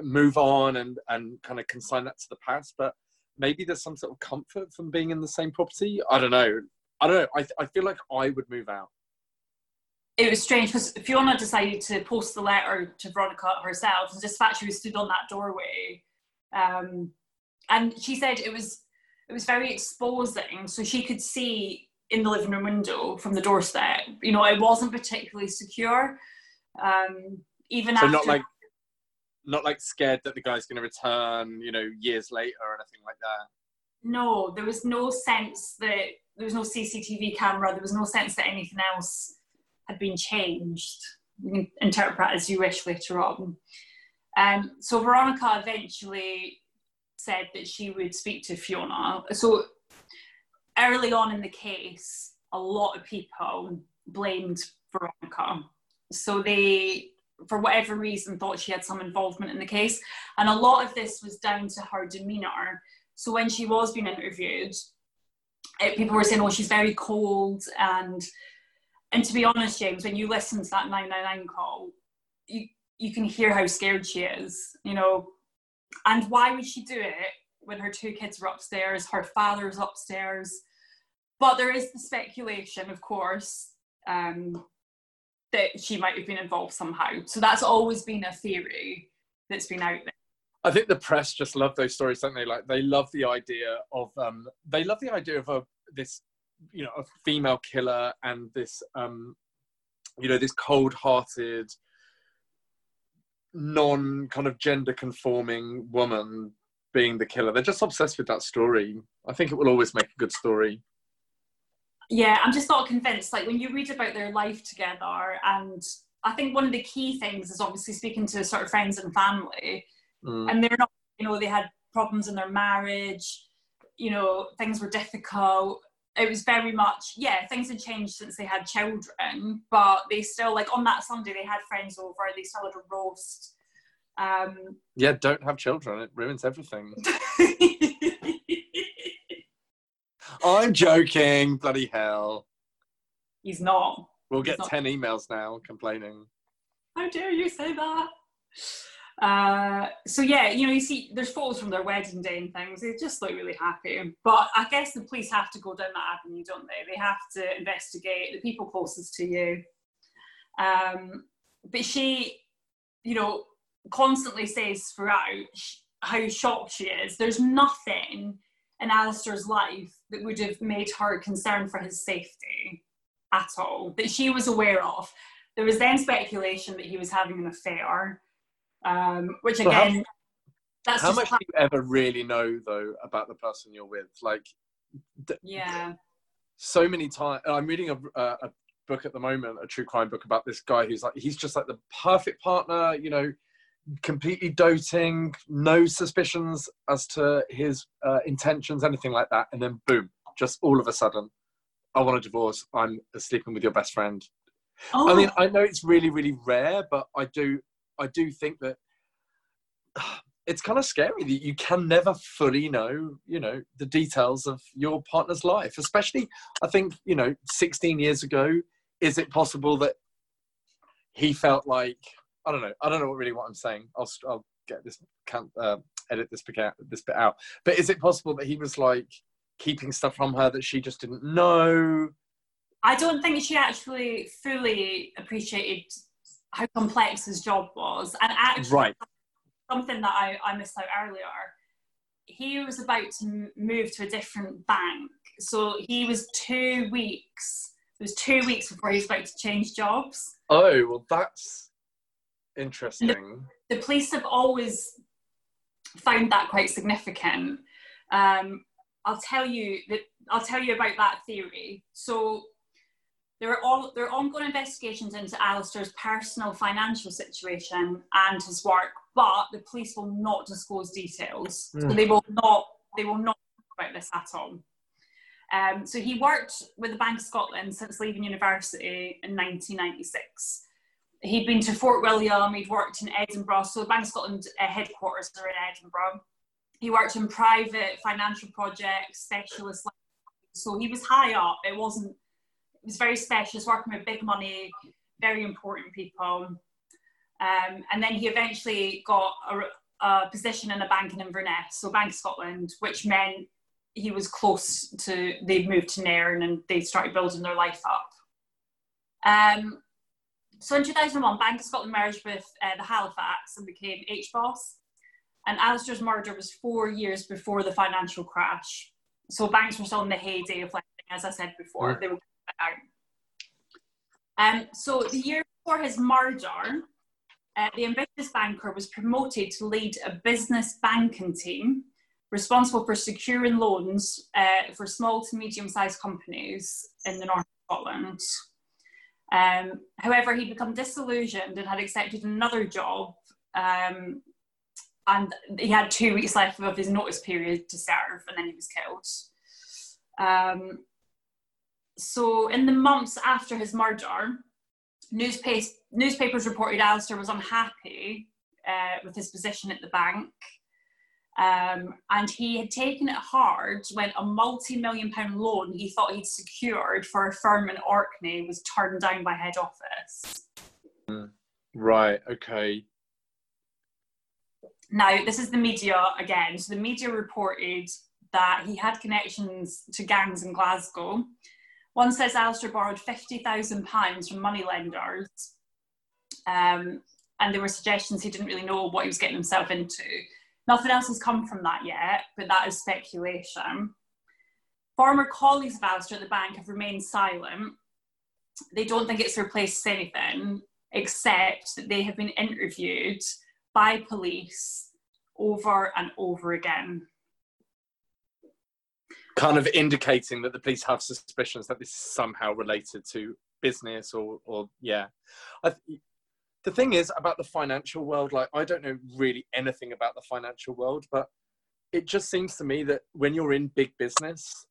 move on and and kind of consign that to the past, but maybe there's some sort of comfort from being in the same property. I don't know. I don't know. I I feel like I would move out. It was strange because Fiona decided to post the letter to Veronica herself, and just fact she was stood on that doorway. Um, and she said it was it was very exposing. So she could see in the living room window from the doorstep. You know it wasn't particularly secure. Um even so after not like not like scared that the guy's going to return you know years later or anything like that? No there was no sense that there was no cctv camera there was no sense that anything else had been changed. You can interpret as you wish later on. Um, so veronica eventually said that she would speak to Fiona. So early on in the case, a lot of people blamed Veronica. So they, for whatever reason, thought she had some involvement in the case. And a lot of this was down to her demeanour. So when she was being interviewed, it, people were saying, oh, she's very cold. And and to be honest, James, when you listen to that 999 call, you, you can hear how scared she is. You know, and why would she do it when her two kids were upstairs, her father's upstairs? But there is the speculation, of course, um, that she might have been involved somehow. So that's always been a theory that's been out there. I think the press just love those stories, don't they? Like they love the idea of um, they love the idea of a this you know a female killer and this um, you know this cold-hearted non kind of gender conforming woman being the killer. They're just obsessed with that story. I think it will always make a good story. Yeah, I'm just not convinced. Like when you read about their life together, and I think one of the key things is obviously speaking to sort of friends and family, mm. and they're not, you know, they had problems in their marriage, you know, things were difficult. It was very much, yeah, things had changed since they had children, but they still, like on that Sunday, they had friends over, they still had a roast. Um, yeah, don't have children, it ruins everything. I'm joking, bloody hell. He's not. We'll get 10 emails now complaining. How dare you say that? Uh, so yeah, you know, you see, there's photos from their wedding day and things. They just look really happy. But I guess the police have to go down that avenue, don't they? They have to investigate the people closest to you. Um, but she, you know, constantly says throughout how shocked she is. There's nothing in Alistair's life that would have made her concerned for his safety at all that she was aware of. There was then speculation that he was having an affair um, which again, how, that's how much do you ever really know though about the person you're with? Like, yeah, so many times. I'm reading a, a book at the moment, a true crime book about this guy who's like he's just like the perfect partner. You know, completely doting, no suspicions as to his uh, intentions, anything like that, and then boom, just all of a sudden, I want a divorce. I'm sleeping with your best friend. Oh. I mean, I know it's really, really rare, but I do I do think that it's kind of scary that you can never fully know, you know, the details of your partner's life. Especially, I think, you know, 16 years ago, is it possible that he felt like I don't know. I don't know really what I'm saying. I'll I'll get this can't uh, edit this bit out. This bit out. But is it possible that he was like keeping stuff from her that she just didn't know? I don't think she actually fully appreciated how complex his job was, and actually, right. something that I, I missed out earlier. He was about to move to a different bank, so he was two weeks. It was two weeks before he was about to change jobs. Oh well, that's interesting. The, the police have always found that quite significant. Um, I'll tell you that I'll tell you about that theory. So there are all there are ongoing investigations into Alistair's personal financial situation and his work, but the police will not disclose details. Mm. So hmm. they will not they will not talk about this at all. Um, so he worked with the Bank of Scotland since leaving university in 1996. He'd been to Fort William, he'd worked in Edinburgh, so the Bank of Scotland uh, headquarters are in Edinburgh. He worked in private financial projects, specialist. So he was high up. It wasn't. It was very specialist, working with big money, very important people. Um, and then he eventually got a, a, position in a bank in Inverness, so Bank of Scotland, which meant he was close to. They moved to Nairn and they started building their life up. Um, so in 2001, Bank of Scotland merged with uh, the Halifax and became HBOS. And Alistair's murder was four years before the financial crash. So banks were still in the heyday of lending, as I said before. They were. Um, so the year before his murder, uh, the ambitious banker was promoted to lead a business banking team responsible for securing loans uh, for small to medium-sized companies in the north of Scotland. Um, however, he'd become disillusioned and had accepted another job um, and he had two weeks left of his notice period to serve, and then he was killed. Um, so, in the months after his murder, newspapers reported Alistair was unhappy uh, with his position at the bank. Um, and he had taken it hard when a multi-million pound loan he thought he'd secured for a firm in Orkney was turned down by head office. Mm. Right. Okay. Now, this is the media again. So the media reported that he had connections to gangs in Glasgow. One says Alistair borrowed £50,000 from moneylenders. Um, and there were suggestions he didn't really know what he was getting himself into. Nothing else has come from that yet, but that is speculation. Former colleagues of Alistair at the bank have remained silent. They don't think it's replaced anything, except that they have been interviewed by police over and over again. Kind of indicating that the police have suspicions that this is somehow related to business or, or yeah. I, the thing is about the financial world, like, I don't know really anything about the financial world, but it just seems to me that when you're in big business,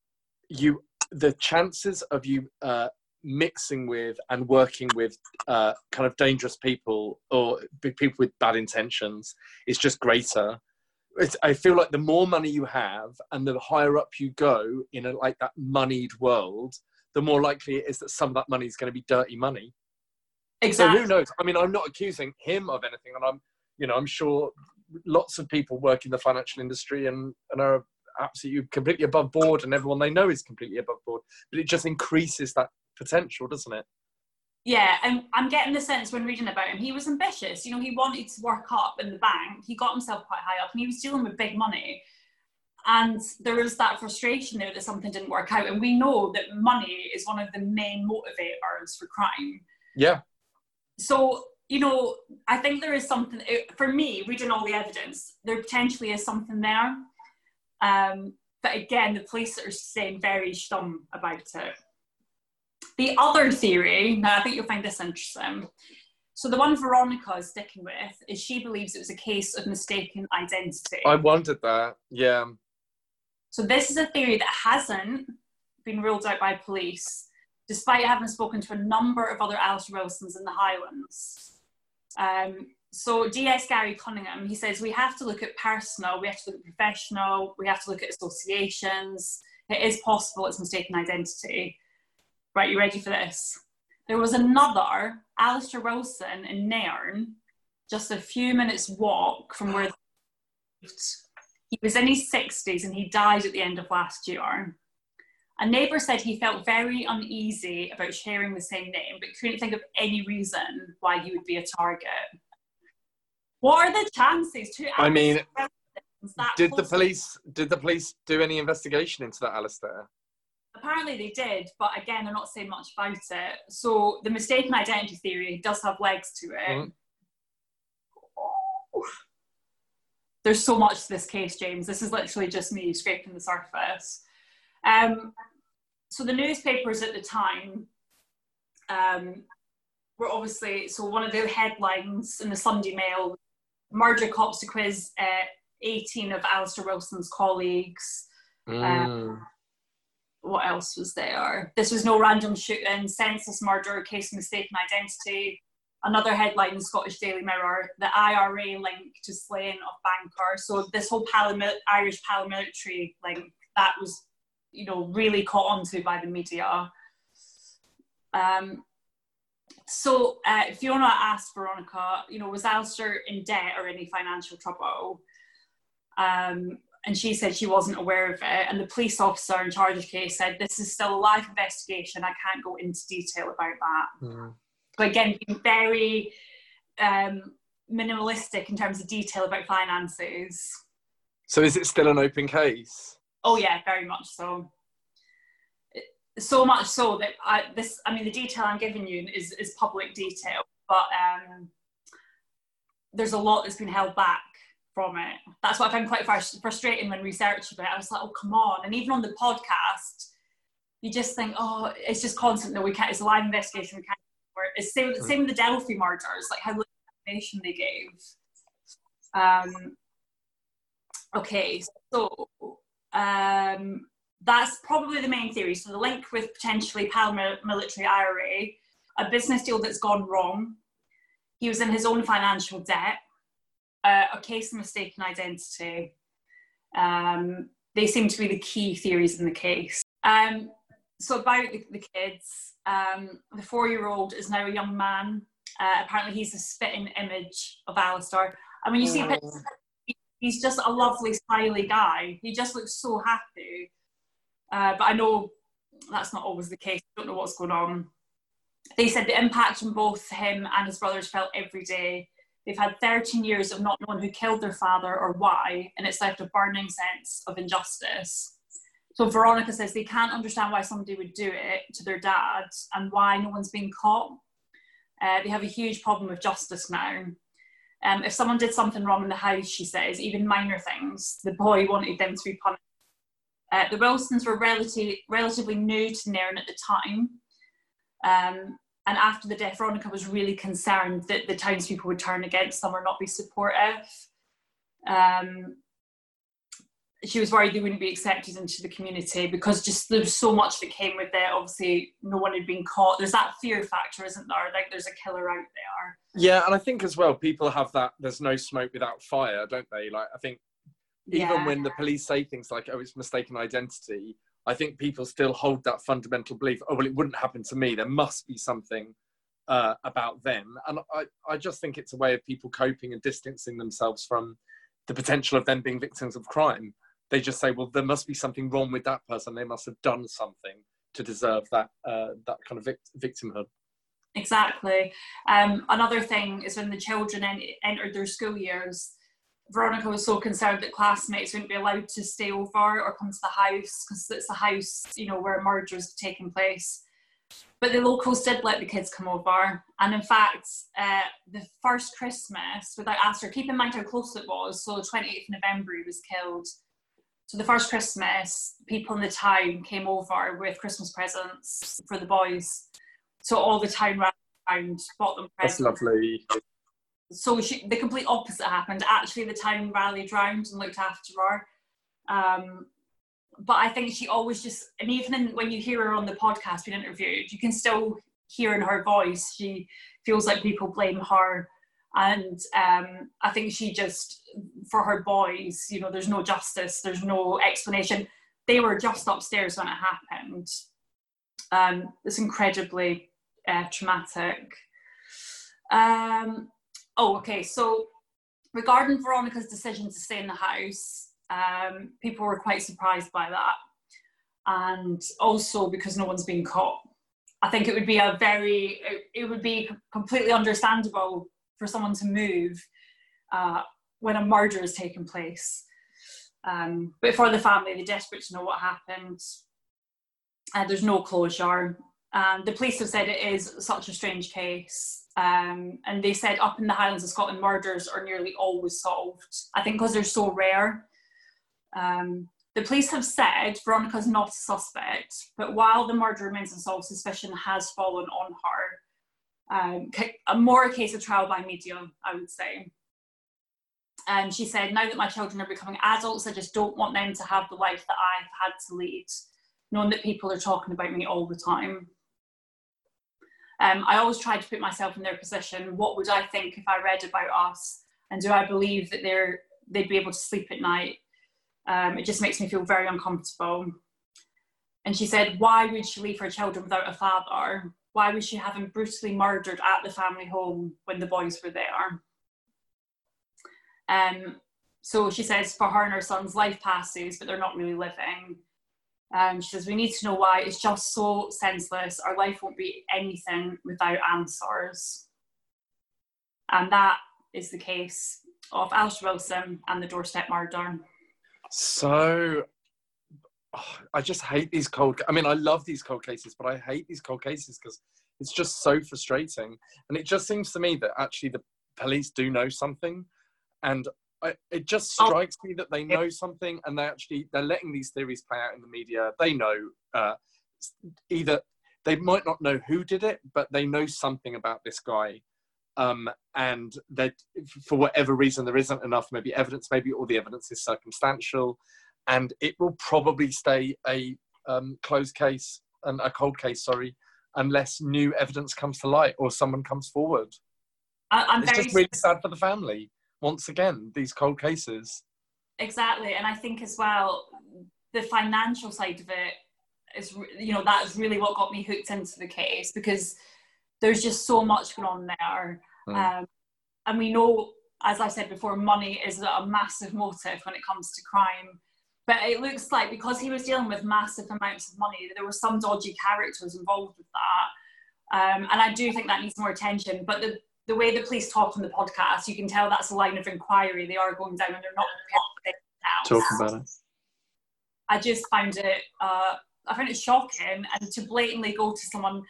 you the chances of you uh, mixing with and working with uh, kind of dangerous people or people with bad intentions is just greater. It's, I feel like the more money you have and the higher up you go in a, like that moneyed world, the more likely it is that some of that money is going to be dirty money. Exactly. So who knows? I mean, I'm not accusing him of anything, and I'm, you know, I'm sure lots of people work in the financial industry and, and are absolutely completely above board, and everyone they know is completely above board. But it just increases that potential, doesn't it? Yeah, and I'm getting the sense when reading about him, he was ambitious. You know, he wanted to work up in the bank. He got himself quite high up, and he was dealing with big money. And there was that frustration there that something didn't work out. And we know that money is one of the main motivators for crime. Yeah. So you know, I think there is something for me reading all the evidence. There potentially is something there. Um, but again, the police are saying very stum about it. The other theory, now I think you'll find this interesting. So the one Veronica is sticking with is she believes it was a case of mistaken identity. I wondered that, yeah. So this is a theory that hasn't been ruled out by police, despite having spoken to a number of other Alistair Wilsons in the Highlands. Um, so DS Gary Cunningham, he says we have to look at personal, we have to look at professional, we have to look at associations. It is possible it's mistaken identity. Right, you ready for this? There was another Alistair Wilson in Nairn just a few minutes walk from where he was in his 60s and he died at the end of last year. A neighbour said he felt very uneasy about sharing the same name, but couldn't think of any reason why he would be a target. What are the chances? To I mean, did the police did the police do any investigation into that, Alistair? Apparently they did, but again, they're not saying much about it. So the mistaken identity theory does have legs to it. Mm. There's so much to this case, James. This is literally just me scraping the surface. Um, so the newspapers at the time um, were obviously so one of the headlines in the Sunday Mail: murder cops to quiz uh, 18 of Alistair Wilson's colleagues. Mm. Um, what else was there? This was no random shooting, senseless murder, case mistaken identity. Another headline in the Scottish Daily Mirror: the IRA link to slaying of banker. So this whole paramil- Irish paramilitary link that was, you know, really caught onto by the media. Um, so uh, Fiona asked Veronica, you know, was Alistair in debt or any financial trouble? Um, and she said she wasn't aware of it. And the police officer in charge of the case said, This is still a live investigation. I can't go into detail about that. Mm. But again, being very um, minimalistic in terms of detail about finances. So is it still an open case? Oh, yeah, very much so. So much so that I, this, I mean, the detail I'm giving you is, is public detail, but um, there's a lot that's been held back from it. That's what I found quite frustrating when researching it. I was like, oh, come on. And even on the podcast, you just think, oh, it's just constant. No, we can't, it's a live investigation. We can't. It's same, mm. same with the Delphi murders, like how little information they gave. Um, okay, so um, that's probably the main theory. So the link with potentially paramilitary IRA, a business deal that's gone wrong. He was in his own financial debt uh, a case of mistaken identity. Um, they seem to be the key theories in the case. Um, so about the, the kids, um, the four-year-old is now a young man. Uh, apparently, he's a spitting image of Alistair. I mean, you see pictures, he's just a lovely, smiley guy. He just looks so happy. Uh, but I know that's not always the case. I don't know what's going on. They said the impact on both him and his brothers felt every day. They've had 13 years of not knowing who killed their father or why, and it's left a burning sense of injustice. So Veronica says they can't understand why somebody would do it to their dad and why no one's been caught. Uh, they have a huge problem with justice now. Um, if someone did something wrong in the house, she says, even minor things, the boy wanted them to be punished. Uh, the Wilsons were relatively, relatively new to Nairn at the time. Um, and after the death, Veronica was really concerned that the townspeople would turn against them or not be supportive. Um, she was worried they wouldn't be accepted into the community because just there's so much that came with it. Obviously, no one had been caught. There's that fear factor, isn't there? Like there's a killer out there. Yeah, and I think as well, people have that. There's no smoke without fire, don't they? Like I think even yeah. when the police say things like, "Oh, it's mistaken identity," I think people still hold that fundamental belief. Oh well, it wouldn't happen to me. There must be something uh, about them, and I, I just think it's a way of people coping and distancing themselves from the potential of them being victims of crime. They just say, well, there must be something wrong with that person. They must have done something to deserve that uh, that kind of vict- victimhood. Exactly. Um, another thing is when the children en- entered their school years, Veronica was so concerned that classmates wouldn't be allowed to stay over or come to the house because it's the house, you know, where murders taking place. But the locals did let the kids come over. And in fact, uh, the first Christmas, without Alistair, keep in mind how close it was. So the 28th November, he was killed. So the first Christmas, people in the town came over with Christmas presents for the boys. So all the town around bought them presents. That's lovely so she, the complete opposite happened. Actually, the town rallied round and looked after her. Um, but I think she always just, and even in, when you hear her on the podcast being interviewed, you can still hear in her voice she feels like people blame her. And um, I think she just, for her boys, you know, there's no justice, there's no explanation. They were just upstairs when it happened. Um, it's incredibly uh, traumatic. Um, Oh, okay. So regarding Veronica's decision to stay in the house, um, people were quite surprised by that. And also because no one's been caught. I think it would be a very, it would be completely understandable for someone to move uh, when a murder has taken place. Um, but for the family, they're desperate to know what happened. Uh, there's no closure. Um, the police have said it is such a strange case. Um, and they said up in the Highlands of Scotland, murders are nearly always solved. I think because they're so rare. Um, the police have said Veronica's not a suspect, but while the murder remains unsolved, suspicion has fallen on her. Um, a more a case of trial by media, I would say. And she said, now that my children are becoming adults, I just don't want them to have the life that I've had to lead, knowing that people are talking about me all the time. Um, I always try to put myself in their position. What would I think if I read about us? And do I believe that they're, they'd be able to sleep at night? Um, it just makes me feel very uncomfortable. And she said, Why would she leave her children without a father? Why was she having brutally murdered at the family home when the boys were there? Um, so she says, For her and her son's life passes, but they're not really living. Um, she says, We need to know why. It's just so senseless. Our life won't be anything without answers. And that is the case of Alistair Wilson and the doorstep murder. So oh, I just hate these cold. I mean, I love these cold cases, but I hate these cold cases because it's just so frustrating. And it just seems to me that actually the police do know something, and it just oh. strikes me that they know something, and they actually they're letting these theories play out in the media. They know uh, either they might not know who did it, but they know something about this guy. Um, and that for whatever reason there isn't enough maybe evidence maybe all the evidence is circumstantial and it will probably stay a um, closed case and a cold case sorry unless new evidence comes to light or someone comes forward I, it's just really sad for the family once again these cold cases. Exactly and i think as well the financial side of it is you know that is really what got me hooked into the case because there's just so much going on there. Mm. um, and we know as i said before money is a massive motive when it comes to crime. But it looks like because he was dealing with massive amounts of money there were some dodgy characters involved with that. Um, and i do think that needs more attention but the the way the police talk on the podcast, you can tell that's a line of inquiry. They are going down and they're not prepared to Talk about it. I just found it, uh, I found it shocking and to blatantly go to someone's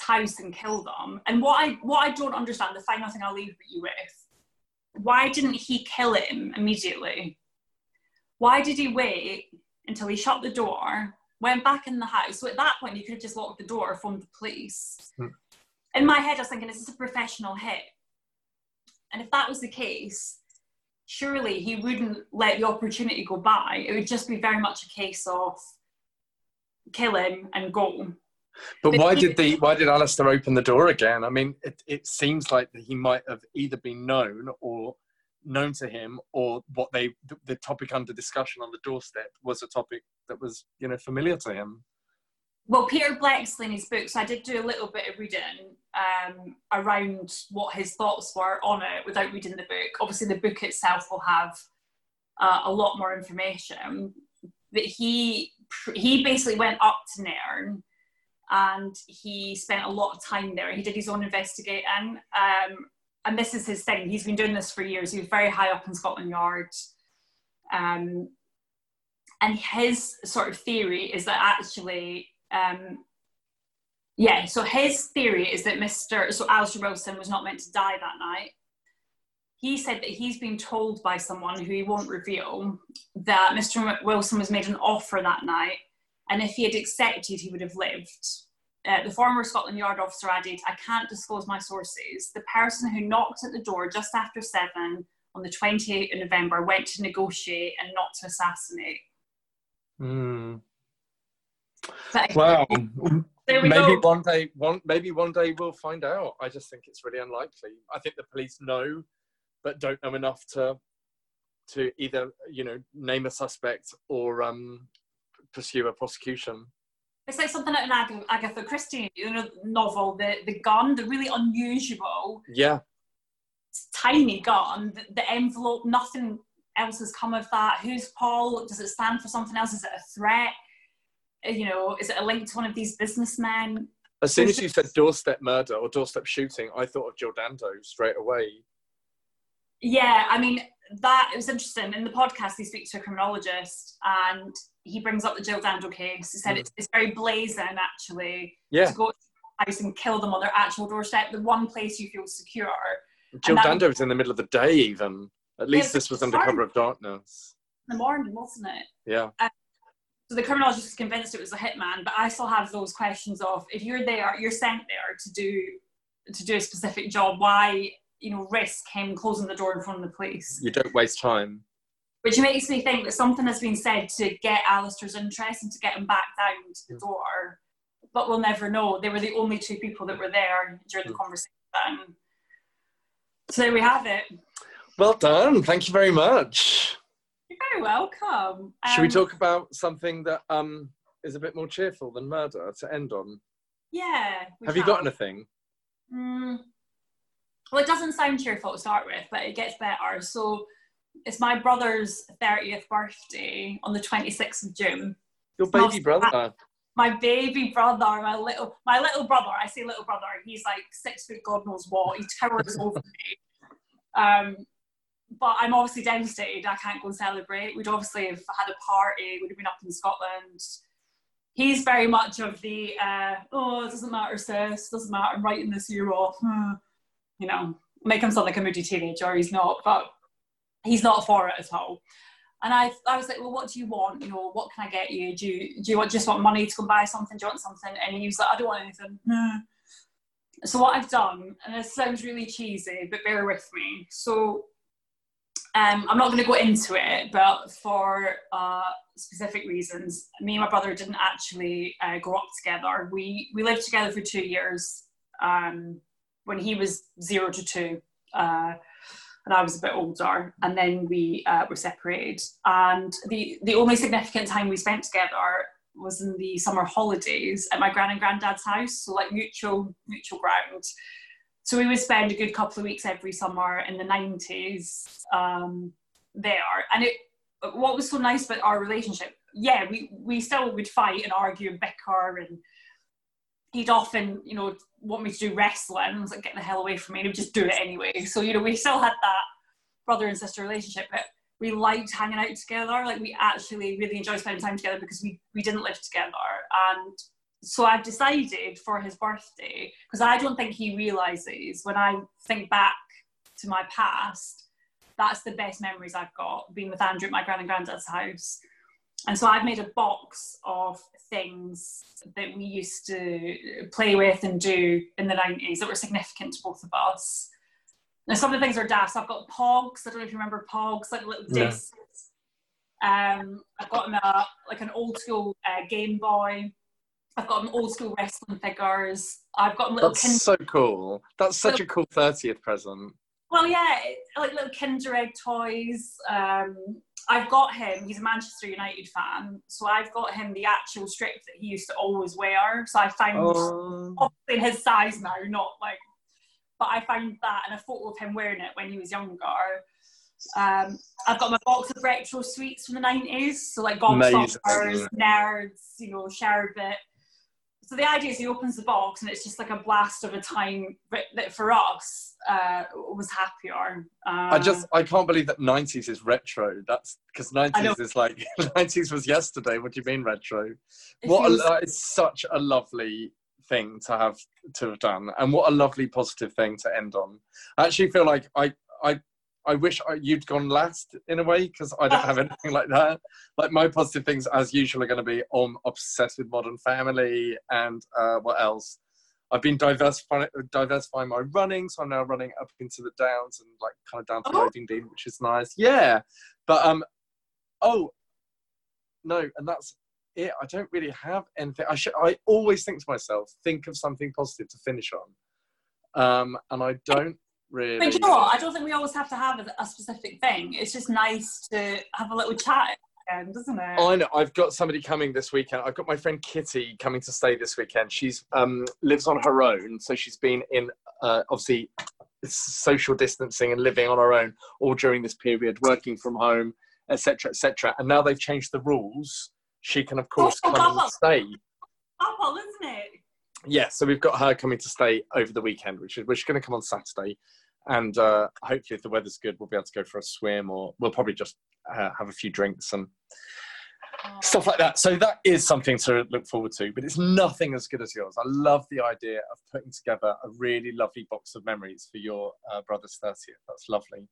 house and kill them. And what I, what I don't understand, the final thing I'll leave you with, why didn't he kill him immediately? Why did he wait until he shut the door, went back in the house? So at that point, he could have just locked the door, phoned the police. Hmm in my head, I was thinking, is this a professional hit? And if that was the case, surely he wouldn't let the opportunity go by. It would just be very much a case of kill him and go. But, but why he, did the why did Alistair open the door again? I mean, it, it seems like he might have either been known or known to him, or what they the, the topic under discussion on the doorstep was a topic that was you know familiar to him well, Peter Bleksley in his books, I did do a little bit of reading um, around what his thoughts were on it without reading the book. Obviously, the book itself will have uh, a lot more information. But he he basically went up to Nairn and he spent a lot of time there. He did his own investigating. Um, and this is his thing. He's been doing this for years. He was very high up in Scotland Yard. Um, and his sort of theory is that actually um, yeah, so his theory is that Mr. So Alistair Wilson was not meant to die that night. He said that he's been told by someone who he won't reveal that Mr. Wilson was made an offer that night, and if he had accepted, he would have lived. Uh, the former Scotland Yard officer added, I can't disclose my sources. The person who knocked at the door just after seven on the 28th of November went to negotiate and not to assassinate. Mm. Well, maybe go. one day, one maybe one day we'll find out. I just think it's really unlikely. I think the police know, but don't know enough to to either you know name a suspect or um, pursue a prosecution. It's like something out in Ag- Agatha Christie, you know, novel, the the gun, the really unusual, yeah, tiny gun. The, the envelope, nothing else has come of that. Who's Paul? Does it stand for something else? Is it a threat? Uh, You know, is it a link to one of these businessmen? As soon as you said doorstep murder or doorstep shooting, I thought of Jill Dando straight away. Yeah, I mean that it was interesting. In the podcast, he speaks to a criminologist, and he brings up the Jill Dando case. He said Mhm. it's, it's very blazing, actually, Yeah, to go to the house and kill them on their actual doorstep. The one place you feel secure. Jill Dando was in the middle of the day, even. At least it's this was under cover of darkness. In the morning, wasn't it? Yeah. So the criminologist was convinced it was a hitman, but I still have those questions of if you're there, you're sent there to do to do a specific job. Why, you know, risk him closing the door in front of the police? You don't waste time. Which makes me think that something has been said to get Alistair's interest and to get him back down to the door. But we'll never know. They were the only two people that were there during the Mm. conversation. So there we have it. Well done. Thank you very much. You're very welcome. Should we Um, talk about something that um, is a bit more cheerful than murder to end on? Yeah. Have you got anything? Mm. Well, it doesn't sound cheerful to start with, but it gets better. So it's my brother's 30th birthday on the 26th of June. Your baby brother. My baby brother, my little, my little brother. I say little brother. He's like six foot, God knows what. He towers over me. Um, but I'm obviously devastated. I can't go and celebrate. We'd obviously have had a party. We'd have been up in Scotland. He's very much of the uh, oh, it doesn't matter, sis. Doesn't matter. I'm writing this year off. Hmm. You know, make him sound like a moody teenager. He's not, but he's not for it at all. And I, I was like, well, what do you want? You know, what can I get you? Do you, do you want, just want money to go buy something? Do you want something? And he was like, I don't want anything. Hmm. So what I've done, and this sounds really cheesy, but bear with me. So um, I'm not going to go into it, but for uh, specific reasons, me and my brother didn't actually uh, grow up together. We we lived together for two years um, when he was zero to two, uh, and I was a bit older, and then we uh, were separated. And the the only significant time we spent together was in the summer holidays at my gran and granddad's house, so like mutual mutual ground. So we would spend a good couple of weeks every summer in the 90s um, there. And it, what was so nice about our relationship, yeah, we, we still would fight and argue and bicker and he'd often, you know, want me to do wrestling. I was like, get the hell away from me. And he'd just do it anyway. So, you know, we still had that brother and sister relationship, but we liked hanging out together. Like we actually really enjoyed spending time together because we, we didn't live together. And so I've decided for his birthday, because I don't think he realizes when I think back to my past, that's the best memories I've got being with Andrew at my grand and granddad's house. And so I've made a box of things that we used to play with and do in the 90s that were significant to both of us. Now, some of the things are daft. So I've got Pogs. I don't know if you remember Pogs, like little Yeah. discs. Um, I've got a, like an old school uh, Game Boy. I've got him old school wrestling figures. I've got him little That's so cool. That's such a cool 30th present. Well, yeah, like little Kinder Egg toys. Um, I've got him. He's a Manchester United fan, so I've got him the actual strip that he used to always wear. So I found Oh. obviously in his size now, not like, but I found that and a photo of him wearing it when he was younger. Um, I've got my box of retro sweets from the nineties, so like. Gobstoppers, Nerds, you know, Sherbet. So the idea is he opens the box and it's just like a blast of a time that- for us uh, was happier. Uh, I just I can't believe that 90s is retro. That's because 90s is like 90s was yesterday. What do you mean retro? it What a, feels- that is such a lovely thing to have to have done, and what a lovely positive thing to end on. I actually feel like I I I wish I, you'd gone last in a way because I don't have anything like that. Like my positive things, as usual, are going to be I'm obsessed with Modern Family and uh, what else. I've been diversifying diversifying my running, so I'm now running up into the downs and like kind of down to Oh. Rottingdean, which is nice. Yeah, but um, oh no, and that's it. I don't really have anything. I should. I always think to myself, think of something positive to finish on, um, and I don't really. But you know what? I don't think we always have to have a, a specific thing. It's just nice to have a little chat, again, doesn't it? I know. I've got somebody coming this weekend. I've got my friend Kitty coming to stay this weekend. She's um, lives on her own, so she's been in uh, obviously social distancing and living on her own all during this period, working from home, etc., etc. And now they've changed the rules. She can, of course, Oh, come God. and stay. Apple, isn't it? Yeah, so we've got her coming to stay over the weekend, which is which is going to come on Saturday, and uh, hopefully, if the weather's good, we'll be able to go for a swim, or we'll probably just uh, have a few drinks and stuff like that. So that is something to look forward to, but it's nothing as good as yours. I love the idea of putting together a really lovely box of memories for your uh, brother's 30th. That's lovely.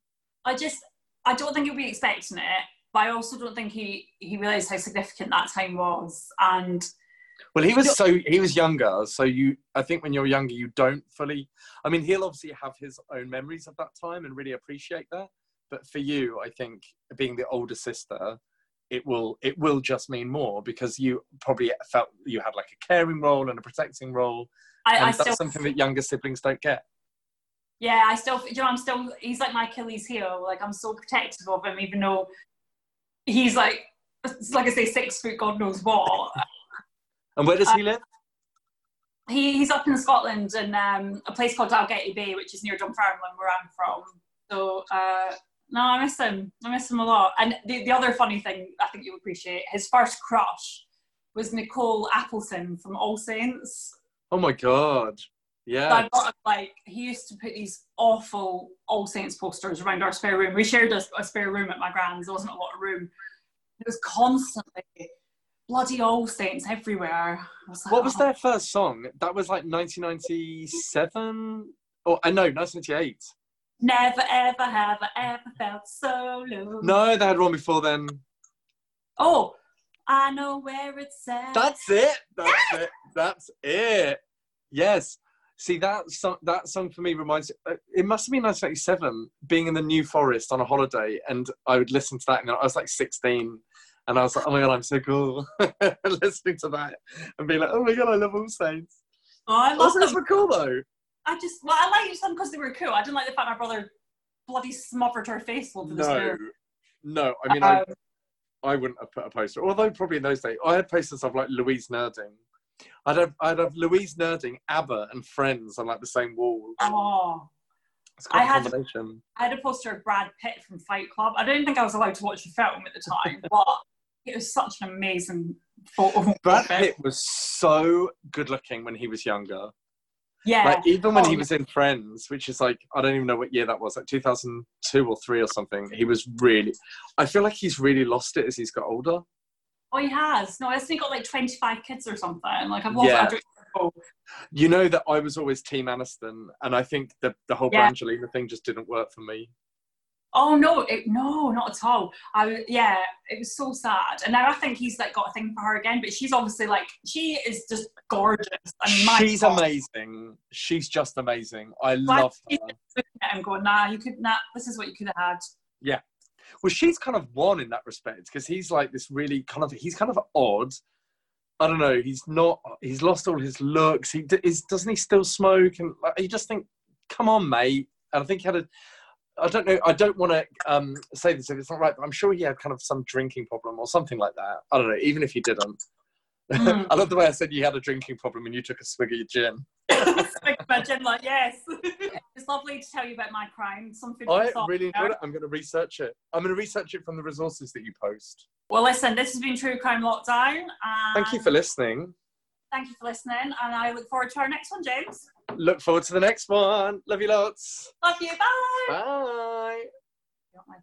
I just, I don't think he'll be expecting it, but I also don't think he he realised how significant that time was. And Well, he was so he was younger, so you I think when you're younger, you don't fully. I mean, he'll obviously have his own memories of that time and really appreciate that. But for you, I think being the older sister, it will it will just mean more because you probably felt you had like a caring role and a protecting role, I, and I that's still, something that younger siblings don't get. yeah, I still, you know, I'm still, he's like my Achilles heel. Like I'm so protective of him, even though he's like, it's like I say, six foot, God knows what. And where does he live? he, he's up in Scotland in um, a place called Dalgety Bay, which is near Dunfermline, where I'm from. So, uh, no, I miss him. I miss him a lot. And the, the other funny thing I think you'll appreciate, his first crush was Nicole Appleton from All Saints. Oh my god! So Yeah. I've got like he used to put these awful All Saints posters around our spare room. We shared a, a spare room at my grand's. There wasn't a lot of room. It was constantly bloody All Saints everywhere. Was like, What was "Oh, their first song? That was like 1997, or I know 1998. Never ever have I ever felt so low. No, they had one before then. Oh, I know where it's at. That's it. That's it. That's it. Yes. See that song. That song for me reminds. uh, It must have been 1987. Being in the New Forest on a holiday, and I would listen to that, and I was like 16, and I was like, "Oh my god, I'm so cool!" listening to that and being like, "Oh my god, I love All Saints." oh, I All love Saints them. were cool though. I just, well, I liked them because they were cool. I didn't like the fact my brother bloody smothered her face over the No, no. I mean, I, Um, I wouldn't have put a poster. Although probably in those days, I had posters of like Louise Nurding. I'd have I'd have Louise Nurding, ABBA, and Friends on like the same wall. oh, It's quite I a had- I had a poster of Brad Pitt from Fight Club. I don't think I was allowed to watch the film at the time, but it was such an amazing photo. Brad of. Pitt was so good looking when he was younger. Yeah. Like even when Oh, he was in Friends, which is like I don't even know what year that was, like 2002 or three or something. He was really. I feel like he's really lost it as he's got older. oh, he has. No, I think he got like 25 kids or something. Like, I've lost Yeah. You know that I was always Team Aniston, and I think the the whole Yeah. Brangelina thing just didn't work for me. Oh no, it, no, not at all. I yeah, it was so sad. And now I think he's like got a thing for her again, but she's obviously like she is just gorgeous. And She's God, amazing. She's just amazing. I love her. him going, nah, you could nah, this is what you could have had. Yeah. Well, she's kind of won in that respect because he's like this really kind of he's kind of odd. I don't know. He's not. He's lost all his looks. He is. Doesn't he still smoke? And like, you just think, come on, mate. And I think he had a. I don't know. I don't want to um, say this if it's not right, but I'm sure he had kind of some drinking problem or something like that. I don't know. Even if he didn't, Mm. I love the way I said you had a drinking problem and you took a swig of your gin. Imagine like yes. it's lovely to tell you about my crime. Something I really enjoyed it. I'm going to research it. I'm going to research it from the resources that you post. Well, listen, this has been True Crime Lockdown. Thank you for listening. Thank you for listening, and I look forward to our next one, James. Look forward to the next one. Love you lots. Love you. Bye. Bye. Got my